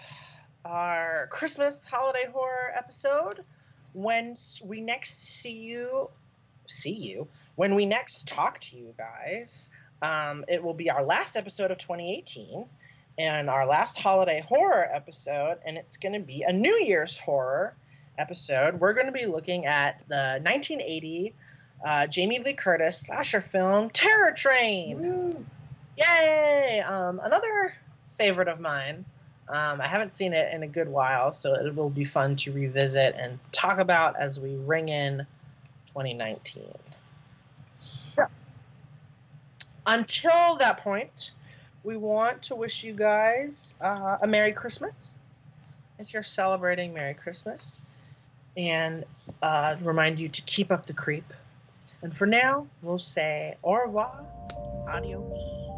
Speaker 2: our Christmas holiday horror episode. When we next see you, see you, when we next talk to you guys, um, it will be our last episode of 2018 and our last holiday horror episode, and it's going to be a New Year's horror episode. We're going to be looking at the 1980 uh, Jamie Lee Curtis slasher film Terror Train.
Speaker 1: Woo.
Speaker 2: Yay! Um, another favorite of mine. Um, I haven't seen it in a good while, so it will be fun to revisit and talk about as we ring in 2019. So, until that point, we want to wish you guys uh, a Merry Christmas. If you're celebrating Merry Christmas, and uh, remind you to keep up the creep. And for now, we'll say au revoir, adios.